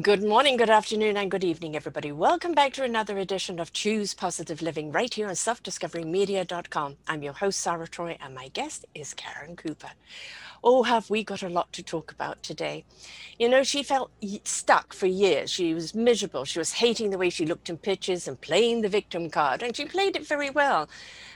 Good morning, good afternoon, and good evening, everybody. Welcome back to another edition of Choose Positive Living right here on selfdiscoverymedia.com. I'm your host, Sarah Troy, and my guest is Karen Cooper. Oh, have we got a lot to talk about today? You know, she felt stuck for years. She was miserable. She was hating the way she looked in pictures and playing the victim card, and she played it very well.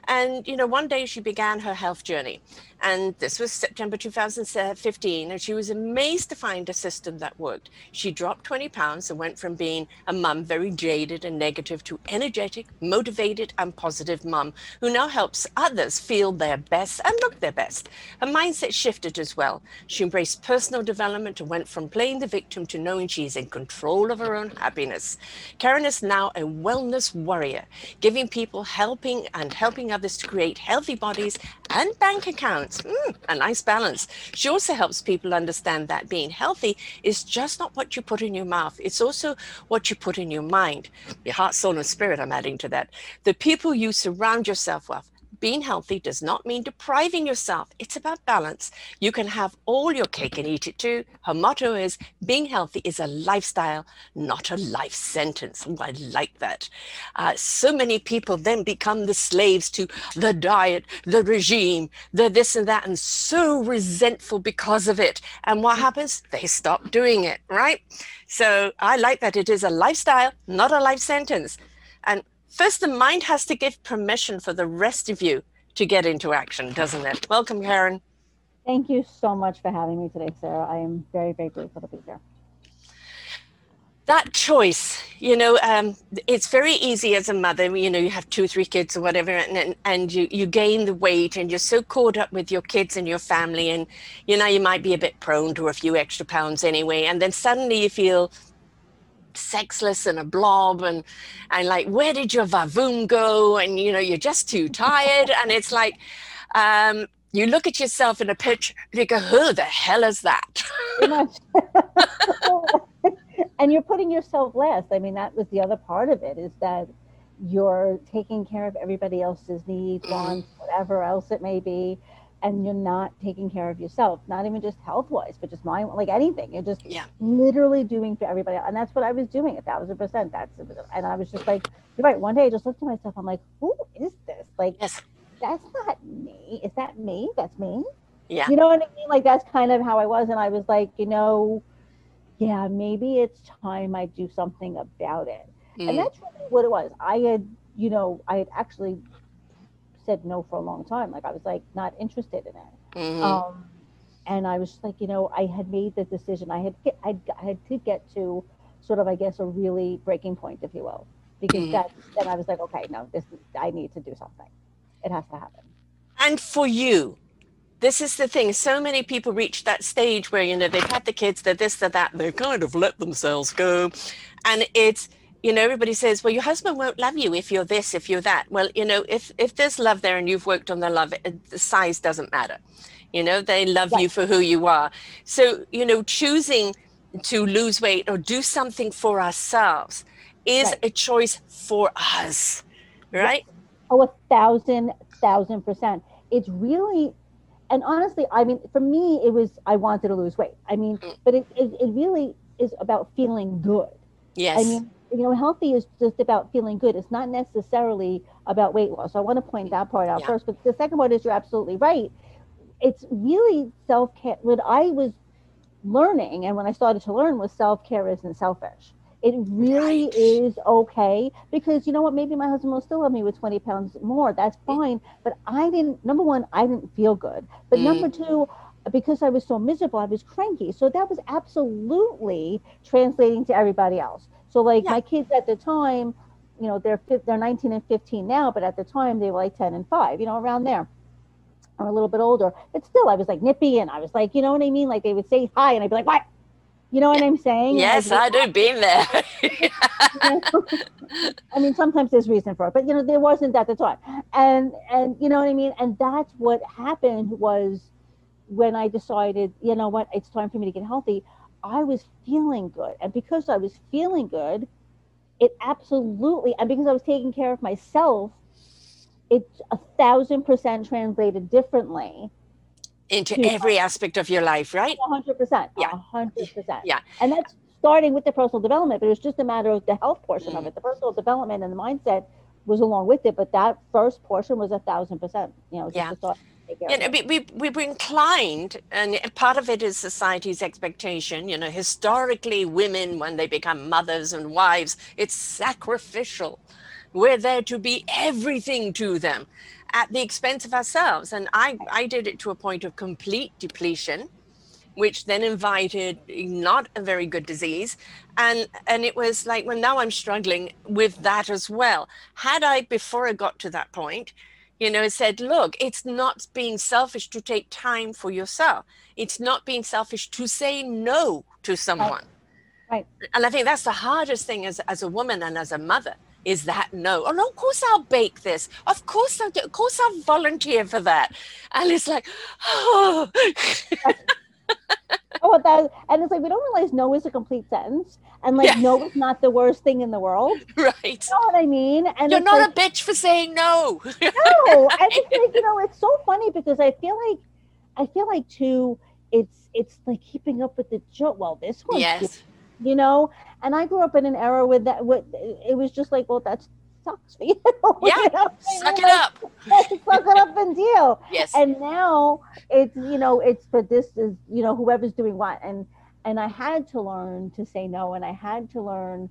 And, you know, one day she began her health journey. And this was September 2015. And she was amazed to find a system that worked. She dropped 20 pounds and went from being a mum, very jaded and negative, to energetic, motivated, and positive mum who now helps others feel their best and look their best. Her mindset shifted as well. She embraced personal development and went from playing the victim to knowing she is in control of her own happiness. Karen is now a wellness warrior, giving people helping and helping others to create healthy bodies and bank accounts. Mm, a nice balance. She also helps people understand that being healthy is just not what you put in your mouth, it's also what you put in your mind. Your heart, soul, and spirit, I'm adding to that. The people you surround yourself with being healthy does not mean depriving yourself. It's about balance. You can have all your cake and eat it too. Her motto is being healthy is a lifestyle, not a life sentence. I like that. Uh, so many people then become the slaves to the diet, the regime, the this and that, and so resentful because of it. And what happens? They stop doing it, right? So I like that it is a lifestyle, not a life sentence. And First, the mind has to give permission for the rest of you to get into action, doesn't it? Welcome, Karen. Thank you so much for having me today, Sarah. I am very, very grateful to be here. That choice, you know, um, it's very easy as a mother. You know, you have two or three kids or whatever, and, and you, you gain the weight, and you're so caught up with your kids and your family, and you know, you might be a bit prone to a few extra pounds anyway. And then suddenly you feel sexless and a blob and and like where did your vavoom go? And you know you're just too tired. And it's like um you look at yourself in a picture and you go who the hell is that? And you're putting yourself last. I mean that was the other part of it is that you're taking care of everybody else's needs mm-hmm. wants whatever else it may be and you're not taking care of yourself, not even just health wise, but just mind, like anything. You're just yeah. literally doing for everybody. And that's what I was doing a thousand percent. That's, and I was just like, you're right. One day I just looked at myself. I'm like, who is this? Like, yes. that's not me. Is that me? That's me. Yeah. You know what I mean? Like, that's kind of how I was. And I was like, you know, yeah, maybe it's time I do something about it. Mm. And that's really what it was. I had, you know, I had actually said no for a long time. Like I was like not interested in it. Mm-hmm. Um, and I was like, you know, I had made the decision. I had get, I had to get to sort of, I guess, a really breaking point, if you will, because mm-hmm. that then I was like, okay, no, this I need to do something. It has to happen. And for you, this is the thing. So many people reach that stage where you know they've had the kids, they're this, they're that, they've kind of let themselves go, and it's you know everybody says well your husband won't love you if you're this if you're that. Well you know if if there's love there and you've worked on the love the size doesn't matter. You know they love right. you for who you are. So you know choosing to lose weight or do something for ourselves is right. a choice for us right? Oh a thousand thousand percent. It's really and honestly i mean for me it was i wanted to lose weight. I mean mm. but it, it, it really is about feeling good. Yes. i mean you know, healthy is just about feeling good. It's not necessarily about weight loss. So I want to point that part out yeah. first. But the second part is you're absolutely right. It's really self care. What I was learning and when I started to learn was self care isn't selfish. It really right. is okay because you know what? Maybe my husband will still love me with 20 pounds more. That's fine. But I didn't, number one, I didn't feel good. But mm. number two, because I was so miserable, I was cranky. So that was absolutely translating to everybody else. So like yeah. my kids at the time, you know, they're they're 19 and 15 now, but at the time they were like 10 and 5, you know, around there. Or a little bit older. But still I was like nippy and I was like, you know what I mean? Like they would say hi and I'd be like, what? You know what I'm saying? Yes, Like, I do. Been there. I mean, sometimes there's reason for it, but you know, there wasn't at the time. And and you know what I mean? And that's what happened was when I decided, you know what, it's time for me to get healthy. I was feeling good. And because I was feeling good, it absolutely and because I was taking care of myself, it's a thousand percent translated differently. Into to- every aspect of your life, right? Hundred percent. Yeah. Hundred percent. Yeah. And that's starting with the personal development, but it was just a matter of the health portion Mm. of it. The personal development and the mindset was along with it, but that first portion was a thousand percent. You know, just Yeah. To start. to take care You know, we, we, we were inclined, and part of it is society's expectation. You know, historically, women, when they become mothers and wives, it's sacrificial. We're there to be everything to them at the expense of ourselves. And I, I did it to a point of complete depletion, which then invited not a very good disease. And, and it was like, well, now I'm struggling with that as well. Had I, before I got to that point, you know, said, look, it's not being selfish to take time for yourself. It's not being selfish to say no to someone. Right. And I think that's the hardest thing as, as a woman and as a mother is that no. Oh, no, of course I'll bake this. Of course I'll do, of course I'll volunteer for that. And it's like, oh, Oh, that, and it's like we don't realize no is a complete sentence, and like Yeah. no is not the worst thing in the world. Right. You know what I mean? And You're not like, a bitch for saying no. no, I just like you know, it's so funny because I feel like, I feel like too, it's it's like keeping up with the joke. Well, this one, yes. you know, and I grew up in an era with that. With it was just like, well, that sucks for you. Yeah, You know Suck it up. Suck it up and deal. Yes. and now it's you know it's for this is you know whoever's doing what and and i had to learn to say no and i had to learn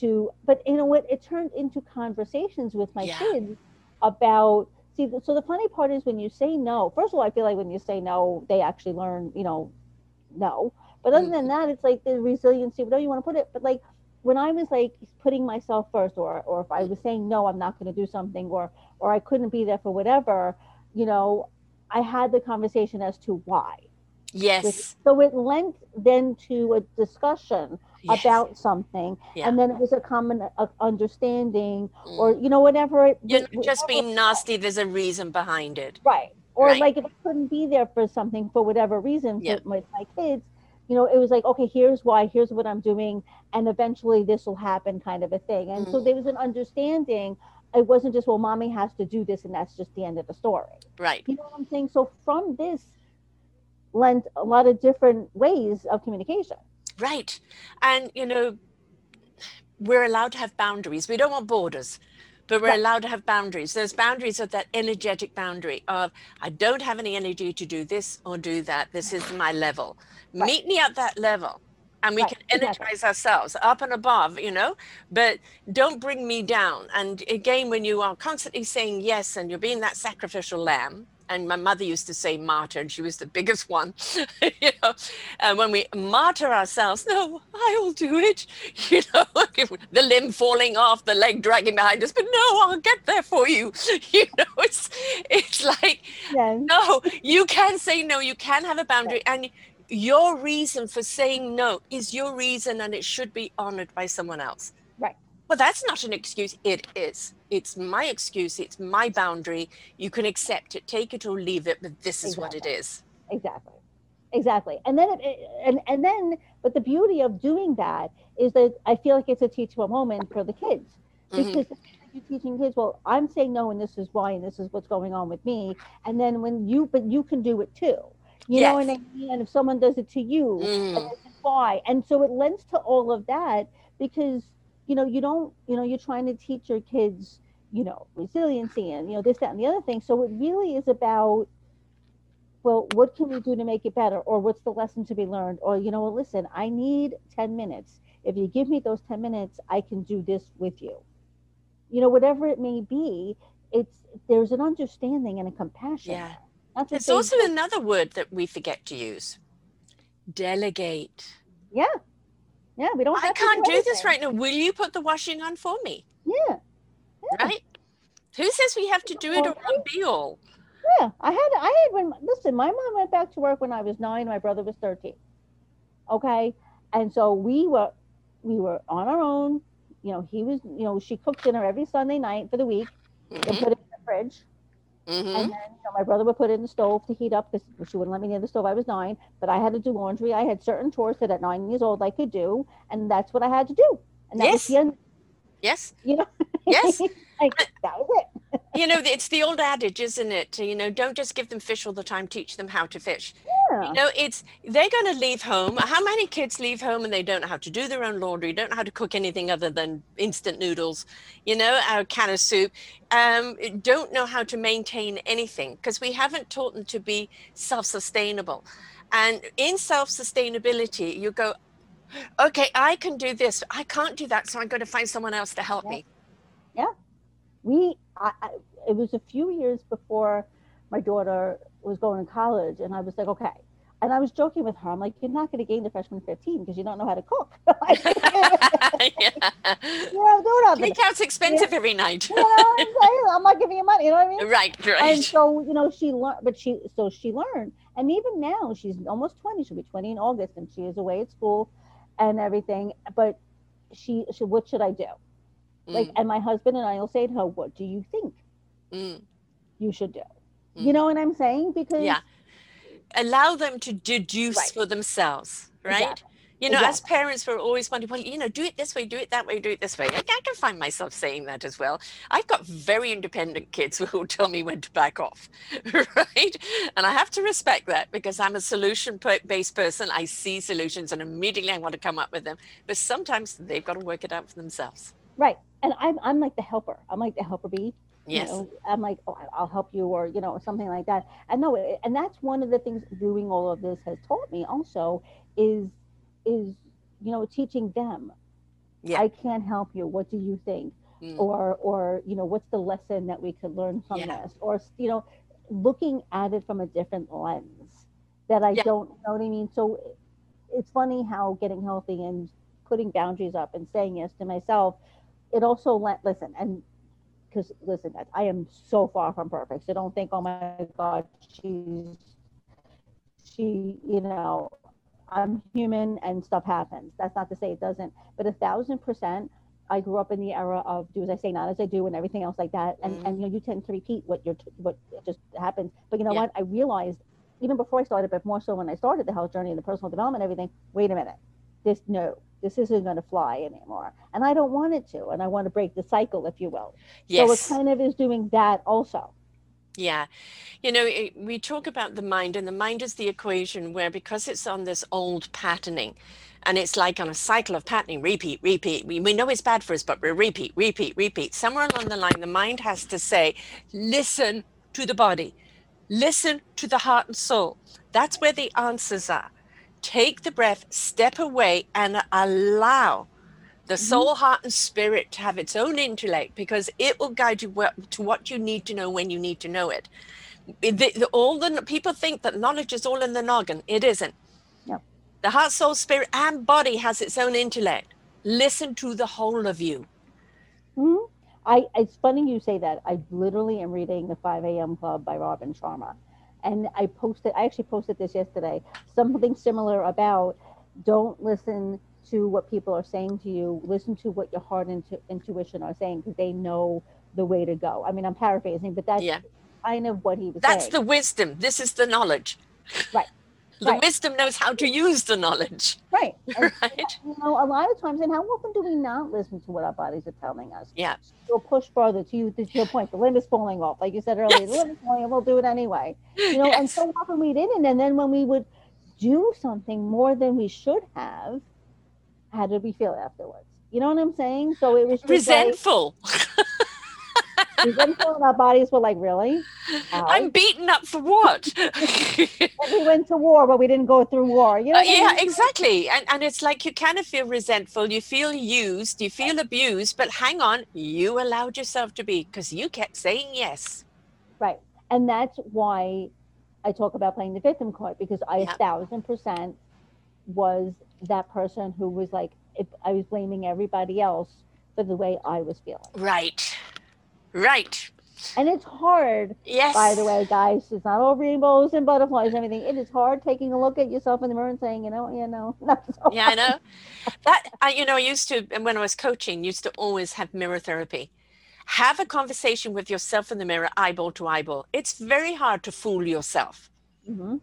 to but you know what? It turned into conversations with my Yeah. kids about see so the funny part is when you say no first of all i feel like when you say no they actually learn you know no. But other than mm-hmm. that it's like the resiliency whatever you want to put it but like when i was like putting myself first or or if i was saying no i'm not going to do something or or i couldn't be there for whatever you know i had the conversation as to why yes. so it lent then to a discussion yes. about something Yeah. and then it was a common uh, understanding Mm. or you know whatever it You're wh- not just whatever- being nasty, there's a reason behind it. right or Right. like if i couldn't be there for something for whatever reason Yeah. with my kids you know it was like okay here's why here's what i'm doing and eventually this will happen kind of a thing and so Mhm. there was an understanding it wasn't just well mommy has to do this and that's just the end of the story Right. you know what i'm saying so from this lent a lot of different ways of communication Right. And, you know, we're allowed to have boundaries. We don't want borders, but we're Right. allowed to have boundaries. Those boundaries are that energetic boundary of, I don't have any energy to do this or do that. This is my level. Right. Meet me at that level. And we Right, can exactly. energize ourselves up and above, you know, but don't bring me down. And again, when you are constantly saying yes and you're being that sacrificial lamb, and my mother used to say martyr, and she was the biggest one, you know, and when we martyr ourselves, no, I will do it, you know, the limb falling off, the leg dragging behind us, but no, I'll get there for you. You know, it's it's like yeah no, you can say no, you can have a boundary, and your reason for saying no is your reason, and it should be honored by someone else. Right. Well, that's not an excuse. It is. It's my excuse. It's my boundary. You can accept it, take it or leave it, but this is what it is. Exactly. exactly exactly and then it, and and then but the beauty of doing that is that i feel like it's a teachable moment for the kids Mhm. because you're teaching kids well i'm saying no and this is why and this is what's going on with me and then when you but you can do it too you know what Yes. i mean and if someone does it to you Mm. why and so it lends to all of that because you know you don't you know you're trying to teach your kids you know resiliency and you know this that and the other thing. So it really is about well what can we do to make it better? Or what's the lesson to be learned? Or you know well, listen i need 10 minutes. If you give me those 10 minutes i can do this with you. You know whatever it may be it's there's an understanding and a compassion. Yeah. There's also another word that we forget to use. Delegate. yeah yeah we don't I have to can't do this right now. Will you put the washing on for me? yeah Right? Who says we have to do it or be all? Yeah, I had I had when listen, my mom went back to work when I was nine, my brother was thirteen. Okay. and so we were we were on our own. You know, he was. You know, she cooked dinner every Sunday night for the week and Mhm, put it in the fridge. Mhm. And then you know, my brother would put it in the stove to heat up because she wouldn't let me near the stove. I was nine, but I had to do laundry. I had certain chores that at nine years old I could do, and that's what I had to do. And that Yes. was the end. Yes, You know, yes. like that was it. you know, it's the old adage, isn't it? You know, don't just give them fish all the time, teach them how to fish. Yeah. You know, it's they're going to leave home. How many kids leave home and they don't know how to do their own laundry, don't know how to cook anything other than instant noodles, you know, a can of soup, um, don't know how to maintain anything because we haven't taught them to be self sustainable. And in self sustainability, you go, okay, I can do this, I can't do that, so I'm going to find someone else to help Yeah. me. Yeah. We I, I, it was a few years before my daughter was going to college and i was like okay and i was joking with her i'm like you're not going to gain the freshman 15 because you don't know how to cook Like, you yeah. know, do nothing. Takeout's expensive every night. You know I'm saying? I'm not giving you money. You know what I mean? right, right. And so, you know, she learned, but she, so she learned. And even now, she's almost 20. She'll be 20 in August, and she is away at school and everything. But she, she what should I do? Like, Mm, and my husband and I will say to her, What do you think mm, you should do? You know mm-hmm. what I'm saying? Because Yeah. Allow them to deduce Right. for themselves, right? Exactly. You know, as parents, we're always wondering, well, you know, do it this way, do it that way, do it this way. I, I can find myself saying that as well. I've got very independent kids who will tell me when to back off, right? And I have to respect that because I'm a solution based person. I see solutions and immediately I want to come up with them. But sometimes they've got to work it out for themselves. right. And I'm, I'm like the helper. I'm like the helper bee. You Yes. know, I'm like, oh, I'll help you, or you know, something like that. And no, and that's one of the things doing all of this has taught me also is is you know teaching them. Yeah. I can't help you. What do you think? Mm. Or or you know, what's the lesson that we could learn from Yeah. this? Or you know, looking at it from a different lens that I Yeah. don't you know what I mean. So it's funny how getting healthy and putting boundaries up and saying yes to myself it also let listen and because listen i am so far from perfect so don't think oh my god she's she you know i'm human and stuff happens that's not to say it doesn't but a thousand percent i grew up in the era of do as i say not as i do and everything else like that and Mhm. and you know you tend to repeat what you're what just happens but you know Yeah. what i realized even before i started but more so when i started the health journey and the personal development and everything wait a minute this no this isn't going to fly anymore and i don't want it to and i want to break the cycle if you will Yes. so it kind of is doing that also Yeah. You know, it, we talk about the mind, and the mind is the equation where because it's on this old patterning, and it's like on a cycle of patterning, repeat, repeat. We, we know it's bad for us, but we repeat, repeat, repeat. Somewhere along the line, the mind has to say, listen to the body, listen to the heart and soul. That's where the answers are. Take the breath, step away, and allow the Mhm. soul, heart, and spirit to have its own intellect because it will guide you to what you need to know when you need to know it. The- the- all the people think that knowledge is all in the noggin. It isn't. Yep. The heart, soul, spirit, and body has its own intellect. Listen to the whole of you. Mhm. I it's funny you say that. I literally am reading the 5 a.m. Club by Robin Sharma, and I posted. I actually posted this yesterday. Something similar about don't listen to what people are saying to you. Listen to what your heart and intu- intuition are saying because they know the way to go. I mean, I'm paraphrasing, but that's Yeah. kind of what he was That's saying. the wisdom. This is the knowledge. Right. The Right. wisdom knows how to use the knowledge. right. Right. you know, a lot of times, and how often do we not listen to what our bodies are telling us? Yeah. We'll push further to you to your point. The limb is falling off, like you said earlier. The Yes. limb is falling off. We'll do it anyway. You know, and so often we didn't. And then when we would do something more than we should have, how did we feel afterwards? You know what I'm saying? So it was Resentful. Like, resentful, and our bodies were like, really? I'm beaten up for what? We went to war, but we didn't go through war. You know? Uh, what I yeah, mean? exactly. And, and it's like you kind of feel resentful, you feel used, you feel abused, but hang on, you allowed yourself to be because you kept saying yes. Right. And that's why I talk about playing the victim card because I Yeah. a thousand percent was that person who was like, if I was blaming everybody else for the way I was feeling. Right. Right. And it's hard, Yes. by the way, guys. It's not all rainbows and butterflies and everything. It is hard taking a look at yourself in the mirror and saying, you know, you know, so Yeah, I know. That I, you know, I used to when I was coaching, used to always have mirror therapy. Have a conversation with yourself in the mirror, eyeball to eyeball. It's very hard to fool yourself. hmm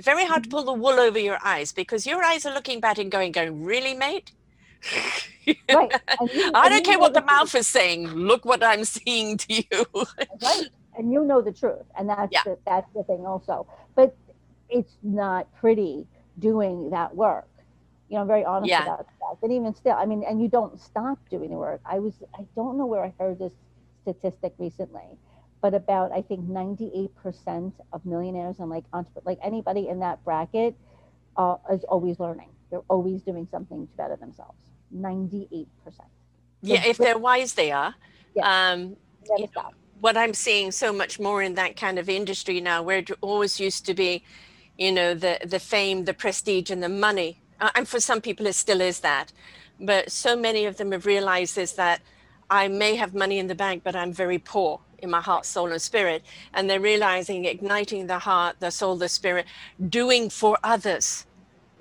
Very hard to pull the wool over your eyes because your eyes are looking back and going, going, really, mate? Right. You- I don't care what the truth. mouth is saying. Look what I'm seeing to you. right and you know the truth and that's Yeah. the, that's the thing also but it's not pretty doing that work you know i'm very honest Yeah. about that but even still i mean and you don't stop doing the work i was i don't know where i heard this statistic recently but about i think 98% of millionaires and like like anybody in that bracket uh, is always learning they're always doing something to better themselves 98% yeah, if they're wise, they are. Um, never You know, what I'm seeing so much more in that kind of industry now, where it always used to be, you know, the the fame, the prestige, and the money. Uh, and for some people, it still is that. But so many of them have realized is that I may have money in the bank, but I'm very poor in my heart, soul, and spirit. And they're realizing igniting the heart, the soul, the spirit, doing for others,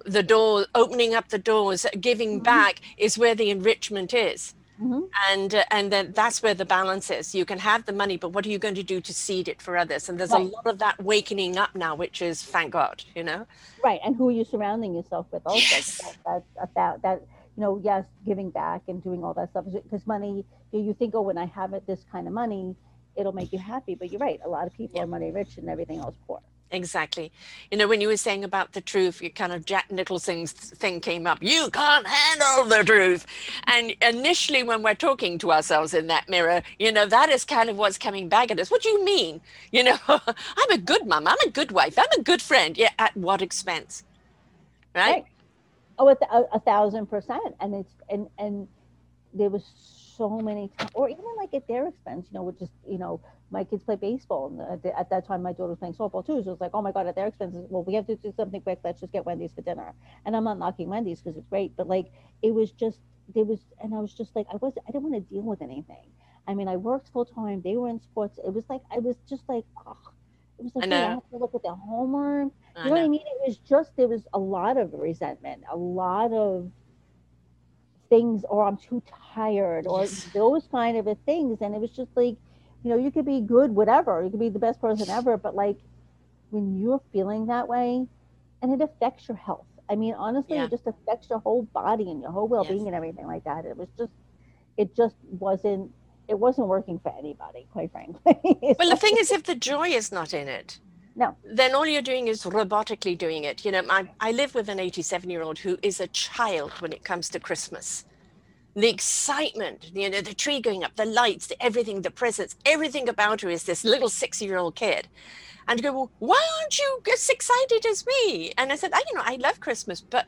the door, opening up the doors, giving Mhm. back is where the enrichment is hmm and uh, and then that's where the balance is you can have the money but what are you going to do to seed it for others and there's a lot of that wakening up now which is thank god you know Right, and who are you surrounding yourself with? Also, Yes. that, that about that you know, yes, giving back and doing all that stuff because money. You, you think, oh, when I have it, this kind of money, it'll make you happy. But you're right, a lot of people Yeah. are money rich and everything else poor. Exactly. You know when you were saying about the truth you kind of jack nicholson's thing came up you can't handle the truth. And initially when we're talking to ourselves in that mirror you know that is kind of what's coming back at us. What do you mean? You know i'm a good mom i'm a good wife i'm a good friend. Yeah at what expense? Right, Right. Oh, a, th- a, a thousand percent, and it's and and there was so many times, or even like at their expense, you know, which is you know, my kids play baseball, and uh, at, the, at that time my daughter was playing softball too. So it was like, oh my god, at their expense, well, we have to do something quick. Let's just get Wendy's for dinner. And I'm not knocking Wendy's because it's great, but like it was just there was, and I was just like, I was, I didn't want to deal with anything. I mean, I worked full time. They were in sports. It was like I was just like, oh, it was like I wait, I have to look at their homework. I You know what I mean? It was just there was a lot of resentment, a lot of things, or I'm too tired, or Yes. those kind of a things. And it was just like, you know, you could be good, whatever, you could be the best person ever, but like when you're feeling that way, and it affects your health. I mean, honestly, Yeah. it just affects your whole body and your whole well-being Yes. and everything like that. It was just, it just wasn't, it wasn't working for anybody, quite frankly. Well, the thing is, if the joy is not in it, No. then all you're doing is robotically doing it. You know, I, I live with an 87 year old who is a child when it comes to Christmas. The excitement, you know, the tree going up, the lights, the everything, the presents, everything about her is this little six year old kid. And you go, well, why aren't you as excited as me? And I said, I, you know, I love Christmas, but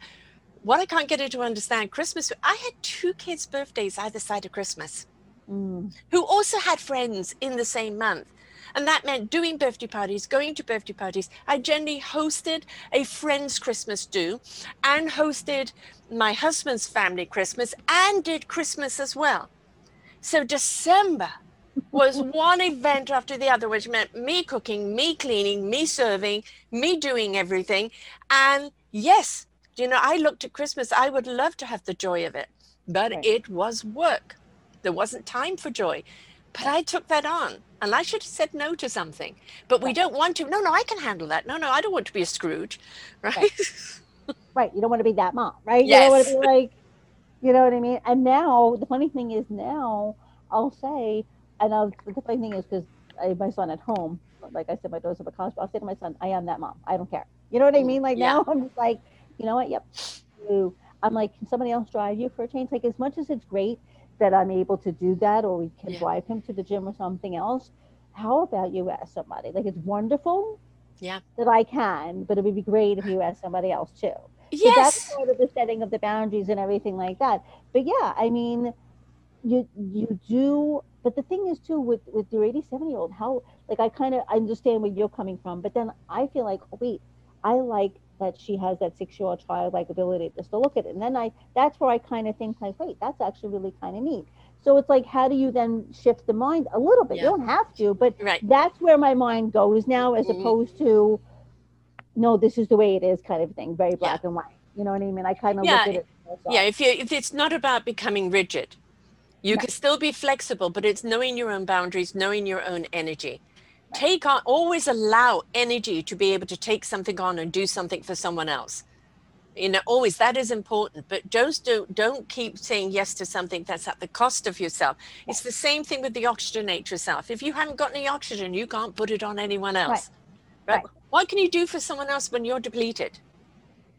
what I can't get her to understand Christmas, I had two kids' birthdays either side of Christmas Mm, who also had friends in the same month. And that meant doing birthday parties, going to birthday parties. I generally hosted a friend's Christmas do and hosted my husband's family Christmas and did Christmas as well. So December was one event after the other, which meant me cooking, me cleaning, me serving, me doing everything. And yes, you know, I looked at Christmas, I would love to have the joy of it, but Right. it was work. There wasn't time for joy. But I took that on and I should have said no to something. But we Right. don't want to. No, no, I can handle that. No, no, I don't want to be a Scrooge. Right? right. You don't want to be that mom, right? You don't want to Yes. be like, you know what I mean? And now the funny thing is now I'll say, and I'll, the funny thing is because my son at home, like I said, my daughter's up at college, but I'll say to my son, I am that mom. I don't care. You know what I Mm, mean? Like yeah. now I'm just like, you know what? Yep. I'm like, can somebody else drive you for a change? Like as much as it's great that I'm able to do that or we can Yeah. drive him to the gym or something else, how about you ask somebody? Like it's wonderful Yeah. that I can, but it would be great if you asked somebody else too. So yes. that's part of the setting of the boundaries and everything like that. But yeah, I mean, you you do. But the thing is too with with your 87 year old, how like I kind of understand where you're coming from, but then I feel like oh, wait, I like that she has that six year old childlike ability just to look at it, and then I that's where I kind of think like wait, that's actually really kind of neat. So it's like, how do you then shift the mind a little bit? Yeah. You don't have to, but Right. that's where my mind goes now, as Mhm. opposed to, no, this is the way it is, kind of thing, very black and white. You know what I mean? I kind of Yeah, look at it. Yeah, if you if it's not about becoming rigid, you Right. can still be flexible, but it's knowing your own boundaries, knowing your own energy. Take on always allow energy to be able to take something on and do something for someone else. You know, always that is important, but just don't don't keep saying yes to something that's at the cost of yourself. It's the same thing with the oxygenate yourself. If you haven't got any oxygen, you can't put it on anyone else. Right. Right. What can you do for someone else when you're depleted?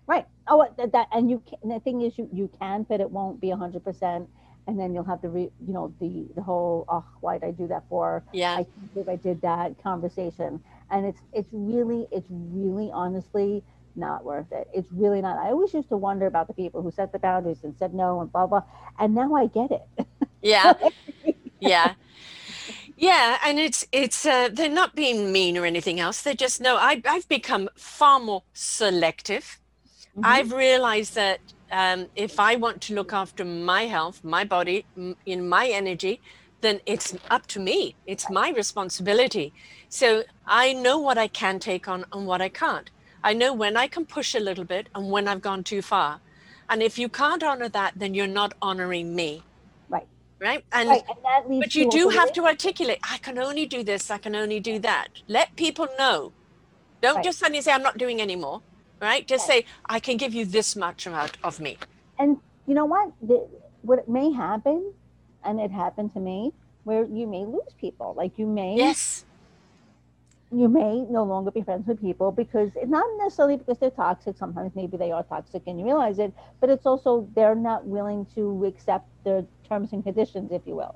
Right. Oh, that, that and you can, the thing is, you you can, but it won't be hundred percent. And then you'll have the re, you know the the whole oh why did I do that for? Yeah. I can't believe I did that conversation. And it's it's really it's really honestly not worth it. It's really not. I always used to wonder about the people who set the boundaries and said no and blah blah. And now I get it. Yeah. yeah yeah and it's it's uh, they're not being mean or anything else they just know I, i've become far more selective Mhm. i've realized that um, if i want to look after my health my body m- in my energy then it's up to me it's my responsibility so i know what i can take on and what i can't i know when i can push a little bit and when i've gone too far and if you can't honor that then you're not honoring me Right. right and right. And but you do have to articulate, I can only do this, I can only do that. Let people know. Don't Right. just suddenly say, I'm not doing anymore, right? Just say, I can give you this much amount of me. And you know what? The, what may happen, and it happened to me, where you may lose people. Like you may Yes. you may no longer be friends with people because it's not necessarily because they're toxic. Sometimes maybe they are toxic and you realize it, but it's also they're not willing to accept the terms and conditions, if you will.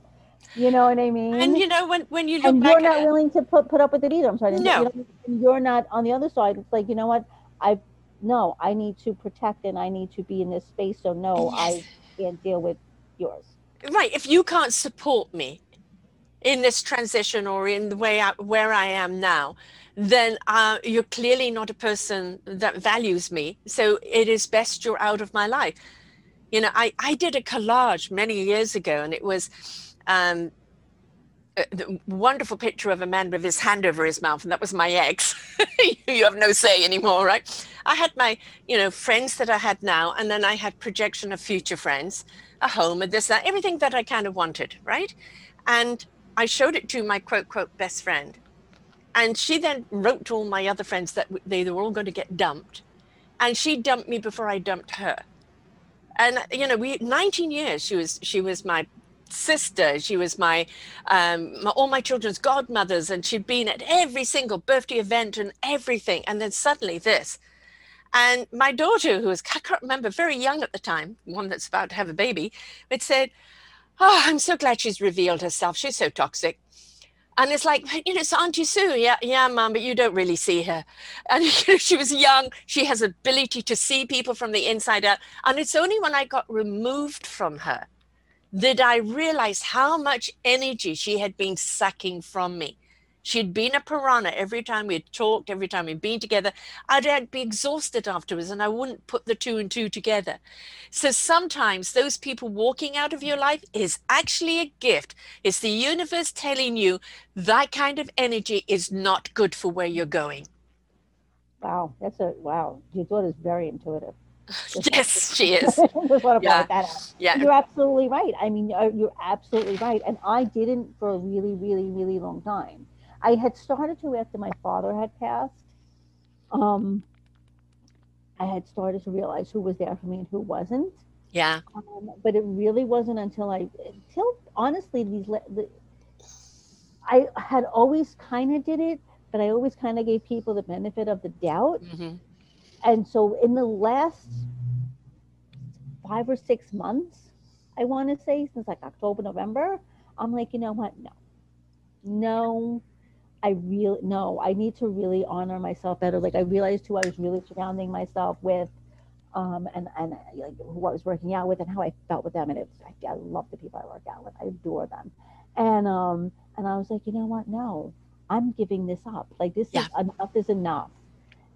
You know what I mean? And you know, when, when you look and back you're not willing to put put up with it either. I'm sorry. No. you know, you're not on the other side. It's like you know what? I no, I need to protect and I need to be in this space. So no, Yes. I can't deal with yours. right, if you can't support me in this transition or in the way I, where I am now, then uh, you're clearly not a person that values me. So it is best you're out of my life. You know, I, I did a collage many years ago and it was um, Uh, wonderful picture of a man with his hand over his mouth, and that was my ex. you have no say anymore, right? I had my, you know, friends that I had now, and then I had projection of future friends, a home, and this, that, everything that I kind of wanted, right? And I showed it to my quote, quote, best friend. And she then wrote to all my other friends that they were all going to get dumped. And she dumped me before I dumped her. And, you know, we, 19 years, she was, she was my sister. She was my, um, my, all my children's godmothers. And she'd been at every single birthday event and everything. And then suddenly this. And my daughter, who was, I can't remember, very young at the time, one that's about to have a baby, had said, Oh, I'm so glad she's revealed herself. She's so toxic. And it's like, you know, it's Auntie Sue. Yeah, yeah, mom, but you don't really see her. And you know, she was young. She has ability to see people from the inside out. And it's only when I got removed from her did I realize how much energy she had been sucking from me. She'd been a piranha every time we'd talked, every time we'd been together. I'd, I'd be exhausted afterwards and I wouldn't put the two and two together. So sometimes those people walking out of your life is actually a gift. It's the universe telling you that kind of energy is not good for where you're going. Wow, that's a wow. Your daughter's very intuitive. yes, she is. Just want to Yeah. point that out. Yeah. You're absolutely right. I mean, uh, you're absolutely right. And I didn't for a really, really, really long time. I had started to after my father had passed. Um, I had started to realize who was there for me and who wasn't. Yeah. Um, but it really wasn't until I, until honestly, these, the, I had always kind of did it, but I always kind of gave people the benefit of the doubt. hmm And so in the last five or six months, I want to say since like October, November, I'm like, you know what? No, no, I really, no, I need to really honor myself better. Like I realized who I was really surrounding myself with. Um, and, and like who I was working out with and how I felt with them. And it's, I, I love the people I work out with. I adore them. And, um, and I was like, you know what? No, I'm giving this up. Like this Yeah. is enough is enough.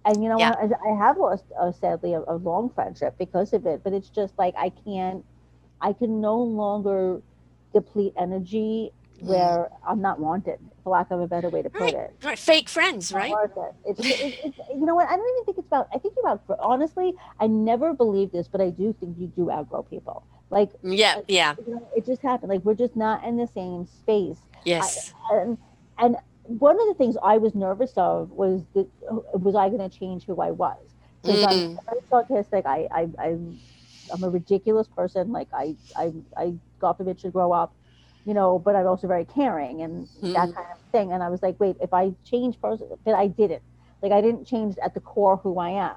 And you know Yeah. I, I have lost, uh, sadly, a, a long friendship because of it. But it's just like I can't, I can no longer deplete energy where I'm not wanted, for lack of a better way to put Right, it. right. Fake friends, right? it. It's, it's, it's, you know what? I don't even think it's about. I think you outgrow, honestly. I never believed this, but I do think you do outgrow people. Like Yeah, yeah, you know, it just happened. Like we're just not in the same space. yes. And and one of the things I was nervous of was that was I going to change who I was because I'm Mm. very sarcastic. I I I'm, I'm a ridiculous person. Like I I I God forbid should grow up, you know. But I'm also very caring and that Mm. kind of thing. And I was like, wait, if I change person, but I didn't. Like I didn't change at the core who I am.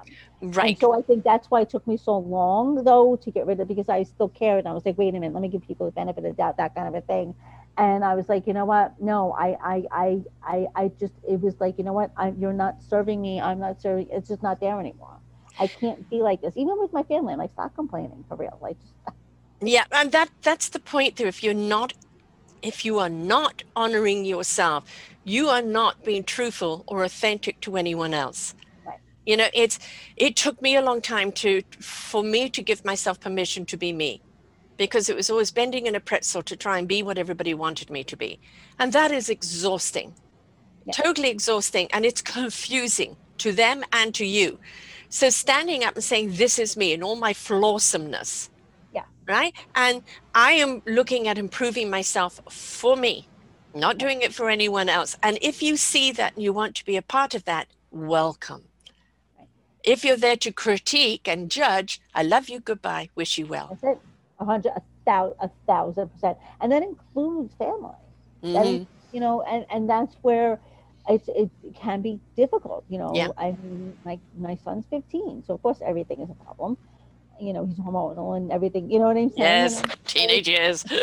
And Right. so I think that's why it took me so long, though, to get rid of because I still cared. And I was like, wait a minute, let me give people the benefit of doubt, that kind of a thing. And I was like, you know what? No, I, I, I, I, I just, it was like, you know what? I, you're not serving me. I'm not serving. It's just not there anymore. I can't be like this, even with my family. I'm like, stop complaining for real. Like, Yeah, and that that's the point there. If you're not if you are not honoring yourself, you are not being truthful or authentic to anyone else. Right. You know, it's it took me a long time to for me to give myself permission to be me. Because it was always bending in a pretzel to try and be what everybody wanted me to be. And that is exhausting. Yeah. Totally exhausting. And it's confusing to them and to you. So standing up and saying, This is me and all my flawsomeness Yeah. right? And I am looking at improving myself for me, not doing it for anyone else. And if you see that and you want to be a part of that, welcome. Right. If you're there to critique and judge, I love you, goodbye, wish you well. that's it. A hundred, a thousand, a thousand percent. And that includes family. That Mhm. is, you know, and, and that's where it's, it can be difficult. You know, Yeah. I mean, my, my son's 15. So, of course, everything is a problem. You know, he's hormonal and everything. You know what I'm saying? You Yes, know? teenage years.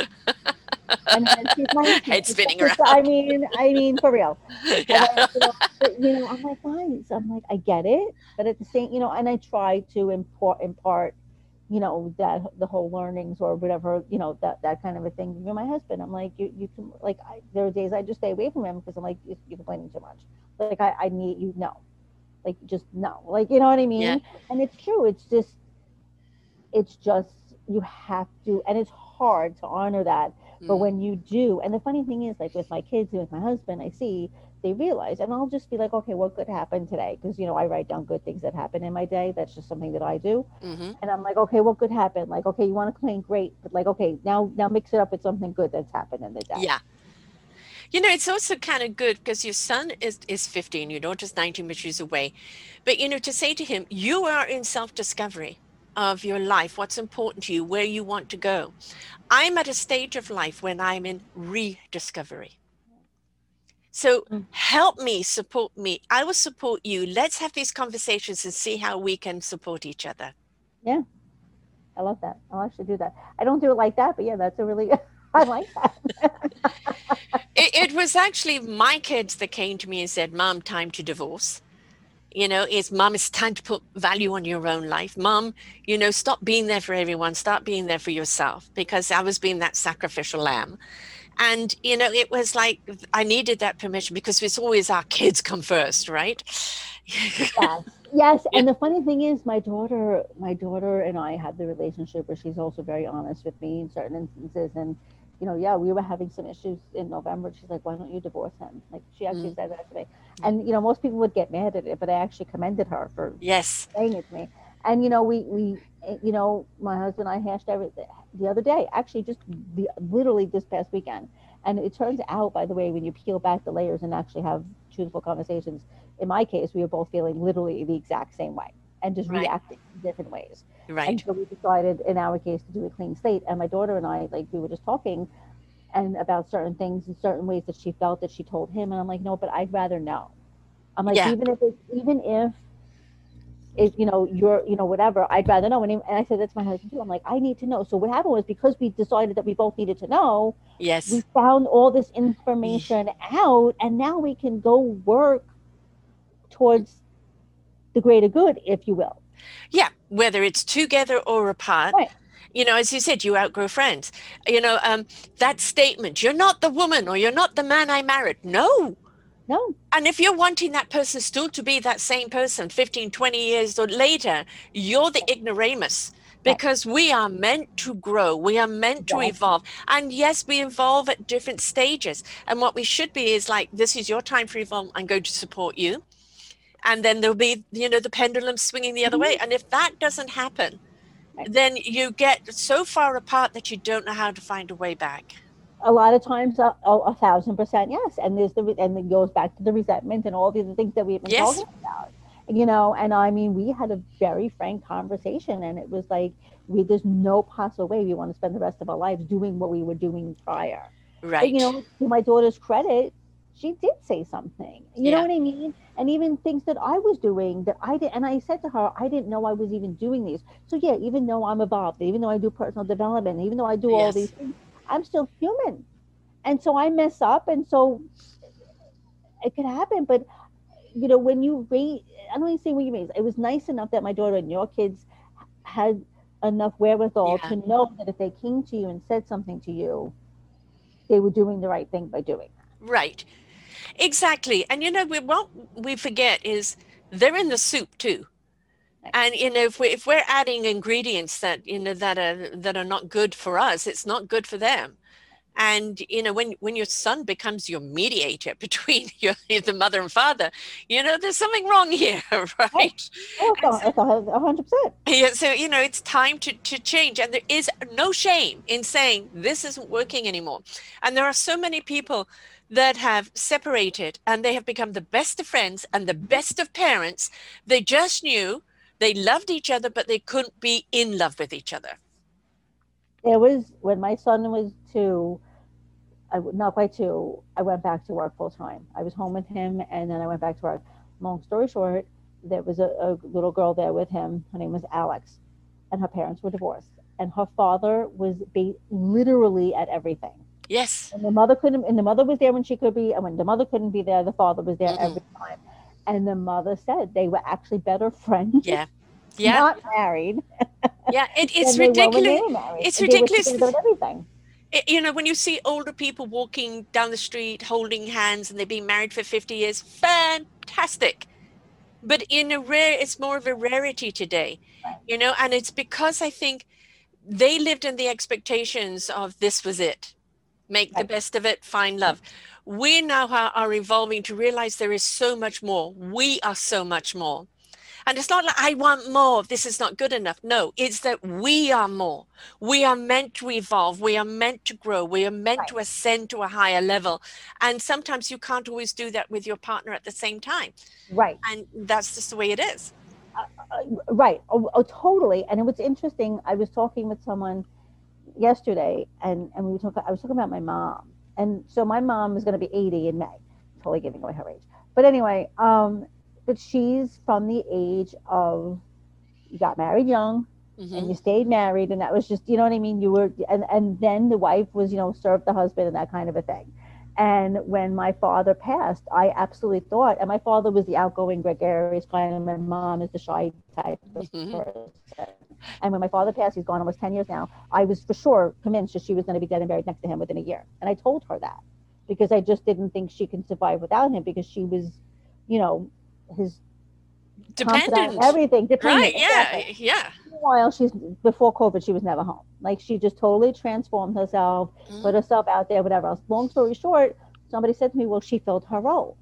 And then she's 19. Head spinning around. I mean, I mean, for real. Yeah. I, you, know, but, you know, I'm like, guys, I'm like, I get it, but at the same, you know, and I try to import, impart, you know, that the whole learnings or whatever, you know, that that kind of a thing. You're my husband. I'm like, you, you can, like, I, there are days I just stay away from him because I'm like, you- you're complaining too much. Like, I, I need you, no, like, just no, like, you know what I mean? Yeah. And it's true. It's just, it's just you have to, and it's hard to honor that but Mm. when you do, and the funny thing is, like with my kids and with my husband, I see they realize, and I'll just be like, okay, what good happened today? Because you know, I write down good things that happen in my day. That's just something that I do, Mhm. and I'm like, okay, what good happened? Like, okay, you want to clean? great, but like, okay, now now mix it up with something good that's happened in the day. Yeah. You know, it's also kind of good because your son is, is 15, your daughter's 19, but she's away. But, you know, to say to him, you are in self discovery of your life, what's important to you, where you want to go. I'm at a stage of life when I'm in rediscovery. So Mm. help me, support me. I will support you. Let's have these conversations and see how we can support each other. Yeah. I love that. I'll actually do that. I don't do it like that, but yeah, that's a really I like that. it, it was actually my kids that came to me and said, Mom, time to divorce. You know, it's mom, it's time to put value on your own life. Mom, you know, stop being there for everyone, start being there for yourself because I was being that sacrificial lamb. And, you know, it was like I needed that permission because it's always our kids come first, right? yes yes and the funny thing is my daughter my daughter and i had the relationship where she's also very honest with me in certain instances and you know yeah we were having some issues in november she's like why don't you divorce him like she actually Mm. said that to me and you know most people would get mad at it but i actually commended her for yes. saying it to me and you know we we eh, you know my husband and i hashed everything the other day actually just the literally this past weekend and it turns out by the way when you peel back the layers and actually have truthful conversations in my case we were both feeling literally the exact same way and just Right. reacting in different ways Right. and so we decided in our case to do a clean slate and my daughter and i like we were just talking and about certain things and certain ways that she felt that she told him and i'm like no but i'd rather know i'm like Yeah. even if it's even if if you know you're you know whatever i'd rather know and, he- and i said that's my husband too i'm like i need to know so what happened was because we decided that we both needed to know Yes. we found all this information out and now we can go work towards the greater good if you will Yeah, whether it's together or apart. Right. You know, as you said, you outgrow friends. You know, um, that statement, you're not the woman or you're not the man I married. No. No. And if you're wanting that person still to be that same person 15, 20 years or later, you're the ignoramus because we are meant to grow. We are meant to evolve. And yes we evolve at different stages. And what we should be is like this is your time for evolve i'm going to support you. And then there'll be you know the pendulum swinging the other mm-hmm. way. And if that doesn't happen then you get so far apart that you don't know how to find a way back a lot of times a, a, a thousand percent yes and there's the and it goes back to the resentment and all the other things that we've been Yes. talking about you know and i mean we had a very frank conversation and it was like we there's no possible way we want to spend the rest of our lives doing what we were doing prior. But right you know to my daughter's credit she did say something you know what i mean? And even things that i was doing that i did and i said to her i didn't know i was even doing these. So yeah even though i'm evolved even though i do personal development even though i do all these things i'm still human and so i mess up and so it could happen but you know when you raise i don't even say when you raise it was nice enough that my daughter and your kids had enough wherewithal Yeah. to know that if they came to you and said something to you they were doing the right thing by doing that Right. Exactly. And you know, we, what we forget is they're in the soup too. Right. And you know, if we if we're adding ingredients that you know that are that are not good for us, it's not good for them. And you know, when when your son becomes your mediator between your the mother and father, you know, there's something wrong here, oh, right? oh it's a a hundred percent Yeah, so you know it's time to to change, and there is no shame in saying this isn't working anymore. And there are so many people that have separated, and they have become the best of friends and the best of parents. They just knew they loved each other, but they couldn't be in love with each other. there was when my son was two I not quite two i went back to work full time. I was home with him and then i went back to work. Long story short there was a, a little girl there with him. Her name was alex and her parents were divorced. And her father was ba- literally at everything. Yes, and the mother couldn't and the mother was there when she could be and when the mother couldn't be there the father was there Mhm. every time and the mother said they were actually better friends yeah, yeah, not married yeah. It, it's than they were when ridiculous. they were married. It's And ridiculous. everything it- you know, when you see older people walking down the street holding hands and they've been married for 50 years, fantastic. But in a rare, it's more of a rarity today, Right. you know, and it's because I think they lived in the expectations of this was it, make the best of it, find love. We now are, are evolving to realize there is so much more. We are so much more. And it's not like I want more. This is not good enough. No, it's that we are more. We are meant to evolve. We are meant to grow. We are meant Right. to ascend to a higher level. And sometimes you can't always do that with your partner at the same time. right And that's just the way it is. Uh, right oh, oh, totally and it was interesting i was talking with someone yesterday and and we were talking i was talking about my mom. And so my mom is going to be 80 in may. Totally giving away her age. But anyway um but she's from the age of you got married young and Mhm. you stayed married and that was just you know what i mean? You were and and then the wife was you know served the husband and that kind of a thing. And when my father passed i absolutely thought and my father was the outgoing gregarious kind and my mom is the shy type Mhm. person and when my father passed he's gone almost 10 years now i was for sure convinced that she was going to be dead and buried next to him within a year and i told her that because i just didn't think she can survive without him because she was you know his Dependent. everything dependent Right. Yeah. exactly Yeah. while she's before COVID, she was never home. Like she just totally transformed herself, Mhm. put herself out there, whatever else. Long story short, somebody said to me, "Well, she filled her role."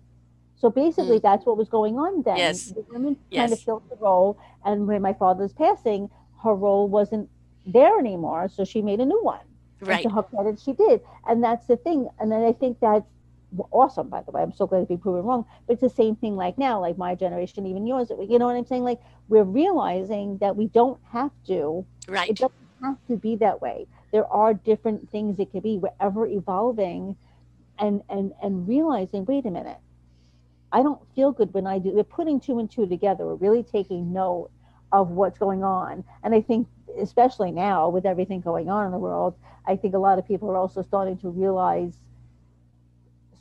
So basically, that's what was going on then. Mm. Yes. The women kind of Yes. filled the role, and when my father's passing, her role wasn't there anymore, so she made a new one. And Right. to her credit, she did, and that's the thing. And then I think that's awesome. By the way, I'm so glad to be proven wrong. But it's the same thing like now, like my generation, even yours. You know what I'm saying? Like we're realizing that we don't have to Right. it doesn't have to be that way. There are different things it could be. We're ever evolving and and and realizing, wait a minute, I don't feel good when I do we're putting two and two together. We're really taking note of what's going on. And I think especially now with everything going on in the world, I think a lot of people are also starting to realize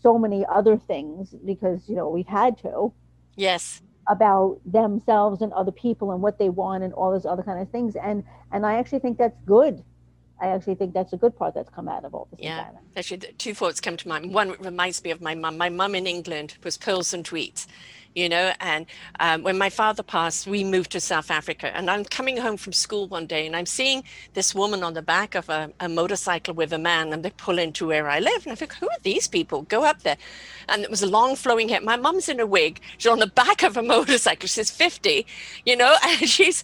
so many other things because, you know, we've had to Yes. about themselves and other people and what they want and all those other kind of things and and i actually think that's good I actually think that's a good part that's come out of all this. Yeah, actually, two thoughts come to mind. One reminds me of my mum. My mum in England was pearls and tweets, you know. And um, when my father passed, we moved to South Africa. And I'm coming home from school one day, and I'm seeing this woman on the back of a, a motorcycle with a man, and they pull into where I live. And I think, who are these people? Go up there, and it was a long flowing hair. My mum's in a wig. She's on the back of a motorcycle. She's 50, you know, and she's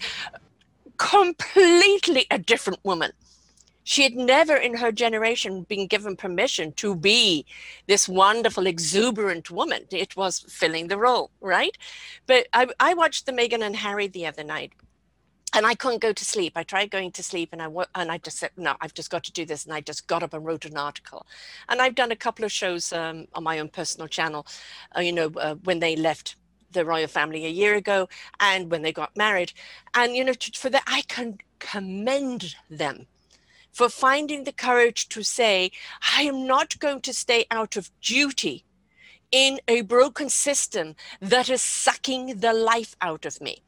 completely a different woman she had never in her generation been given permission to be this wonderful, exuberant woman. It was filling the role, right? But I, I watched the Meghan and Harry the other night and I couldn't go to sleep. I tried going to sleep, and I and I just said, "No, I've just got to do this." And I just got up and wrote an article. And I've done a couple of shows um, on my own personal channel. Uh, you know, uh, when they left the royal family a year ago, and when they got married, and you know, for that I can commend them for finding the courage to say, I am not going to stay out of duty in a broken system that is sucking the life out of me.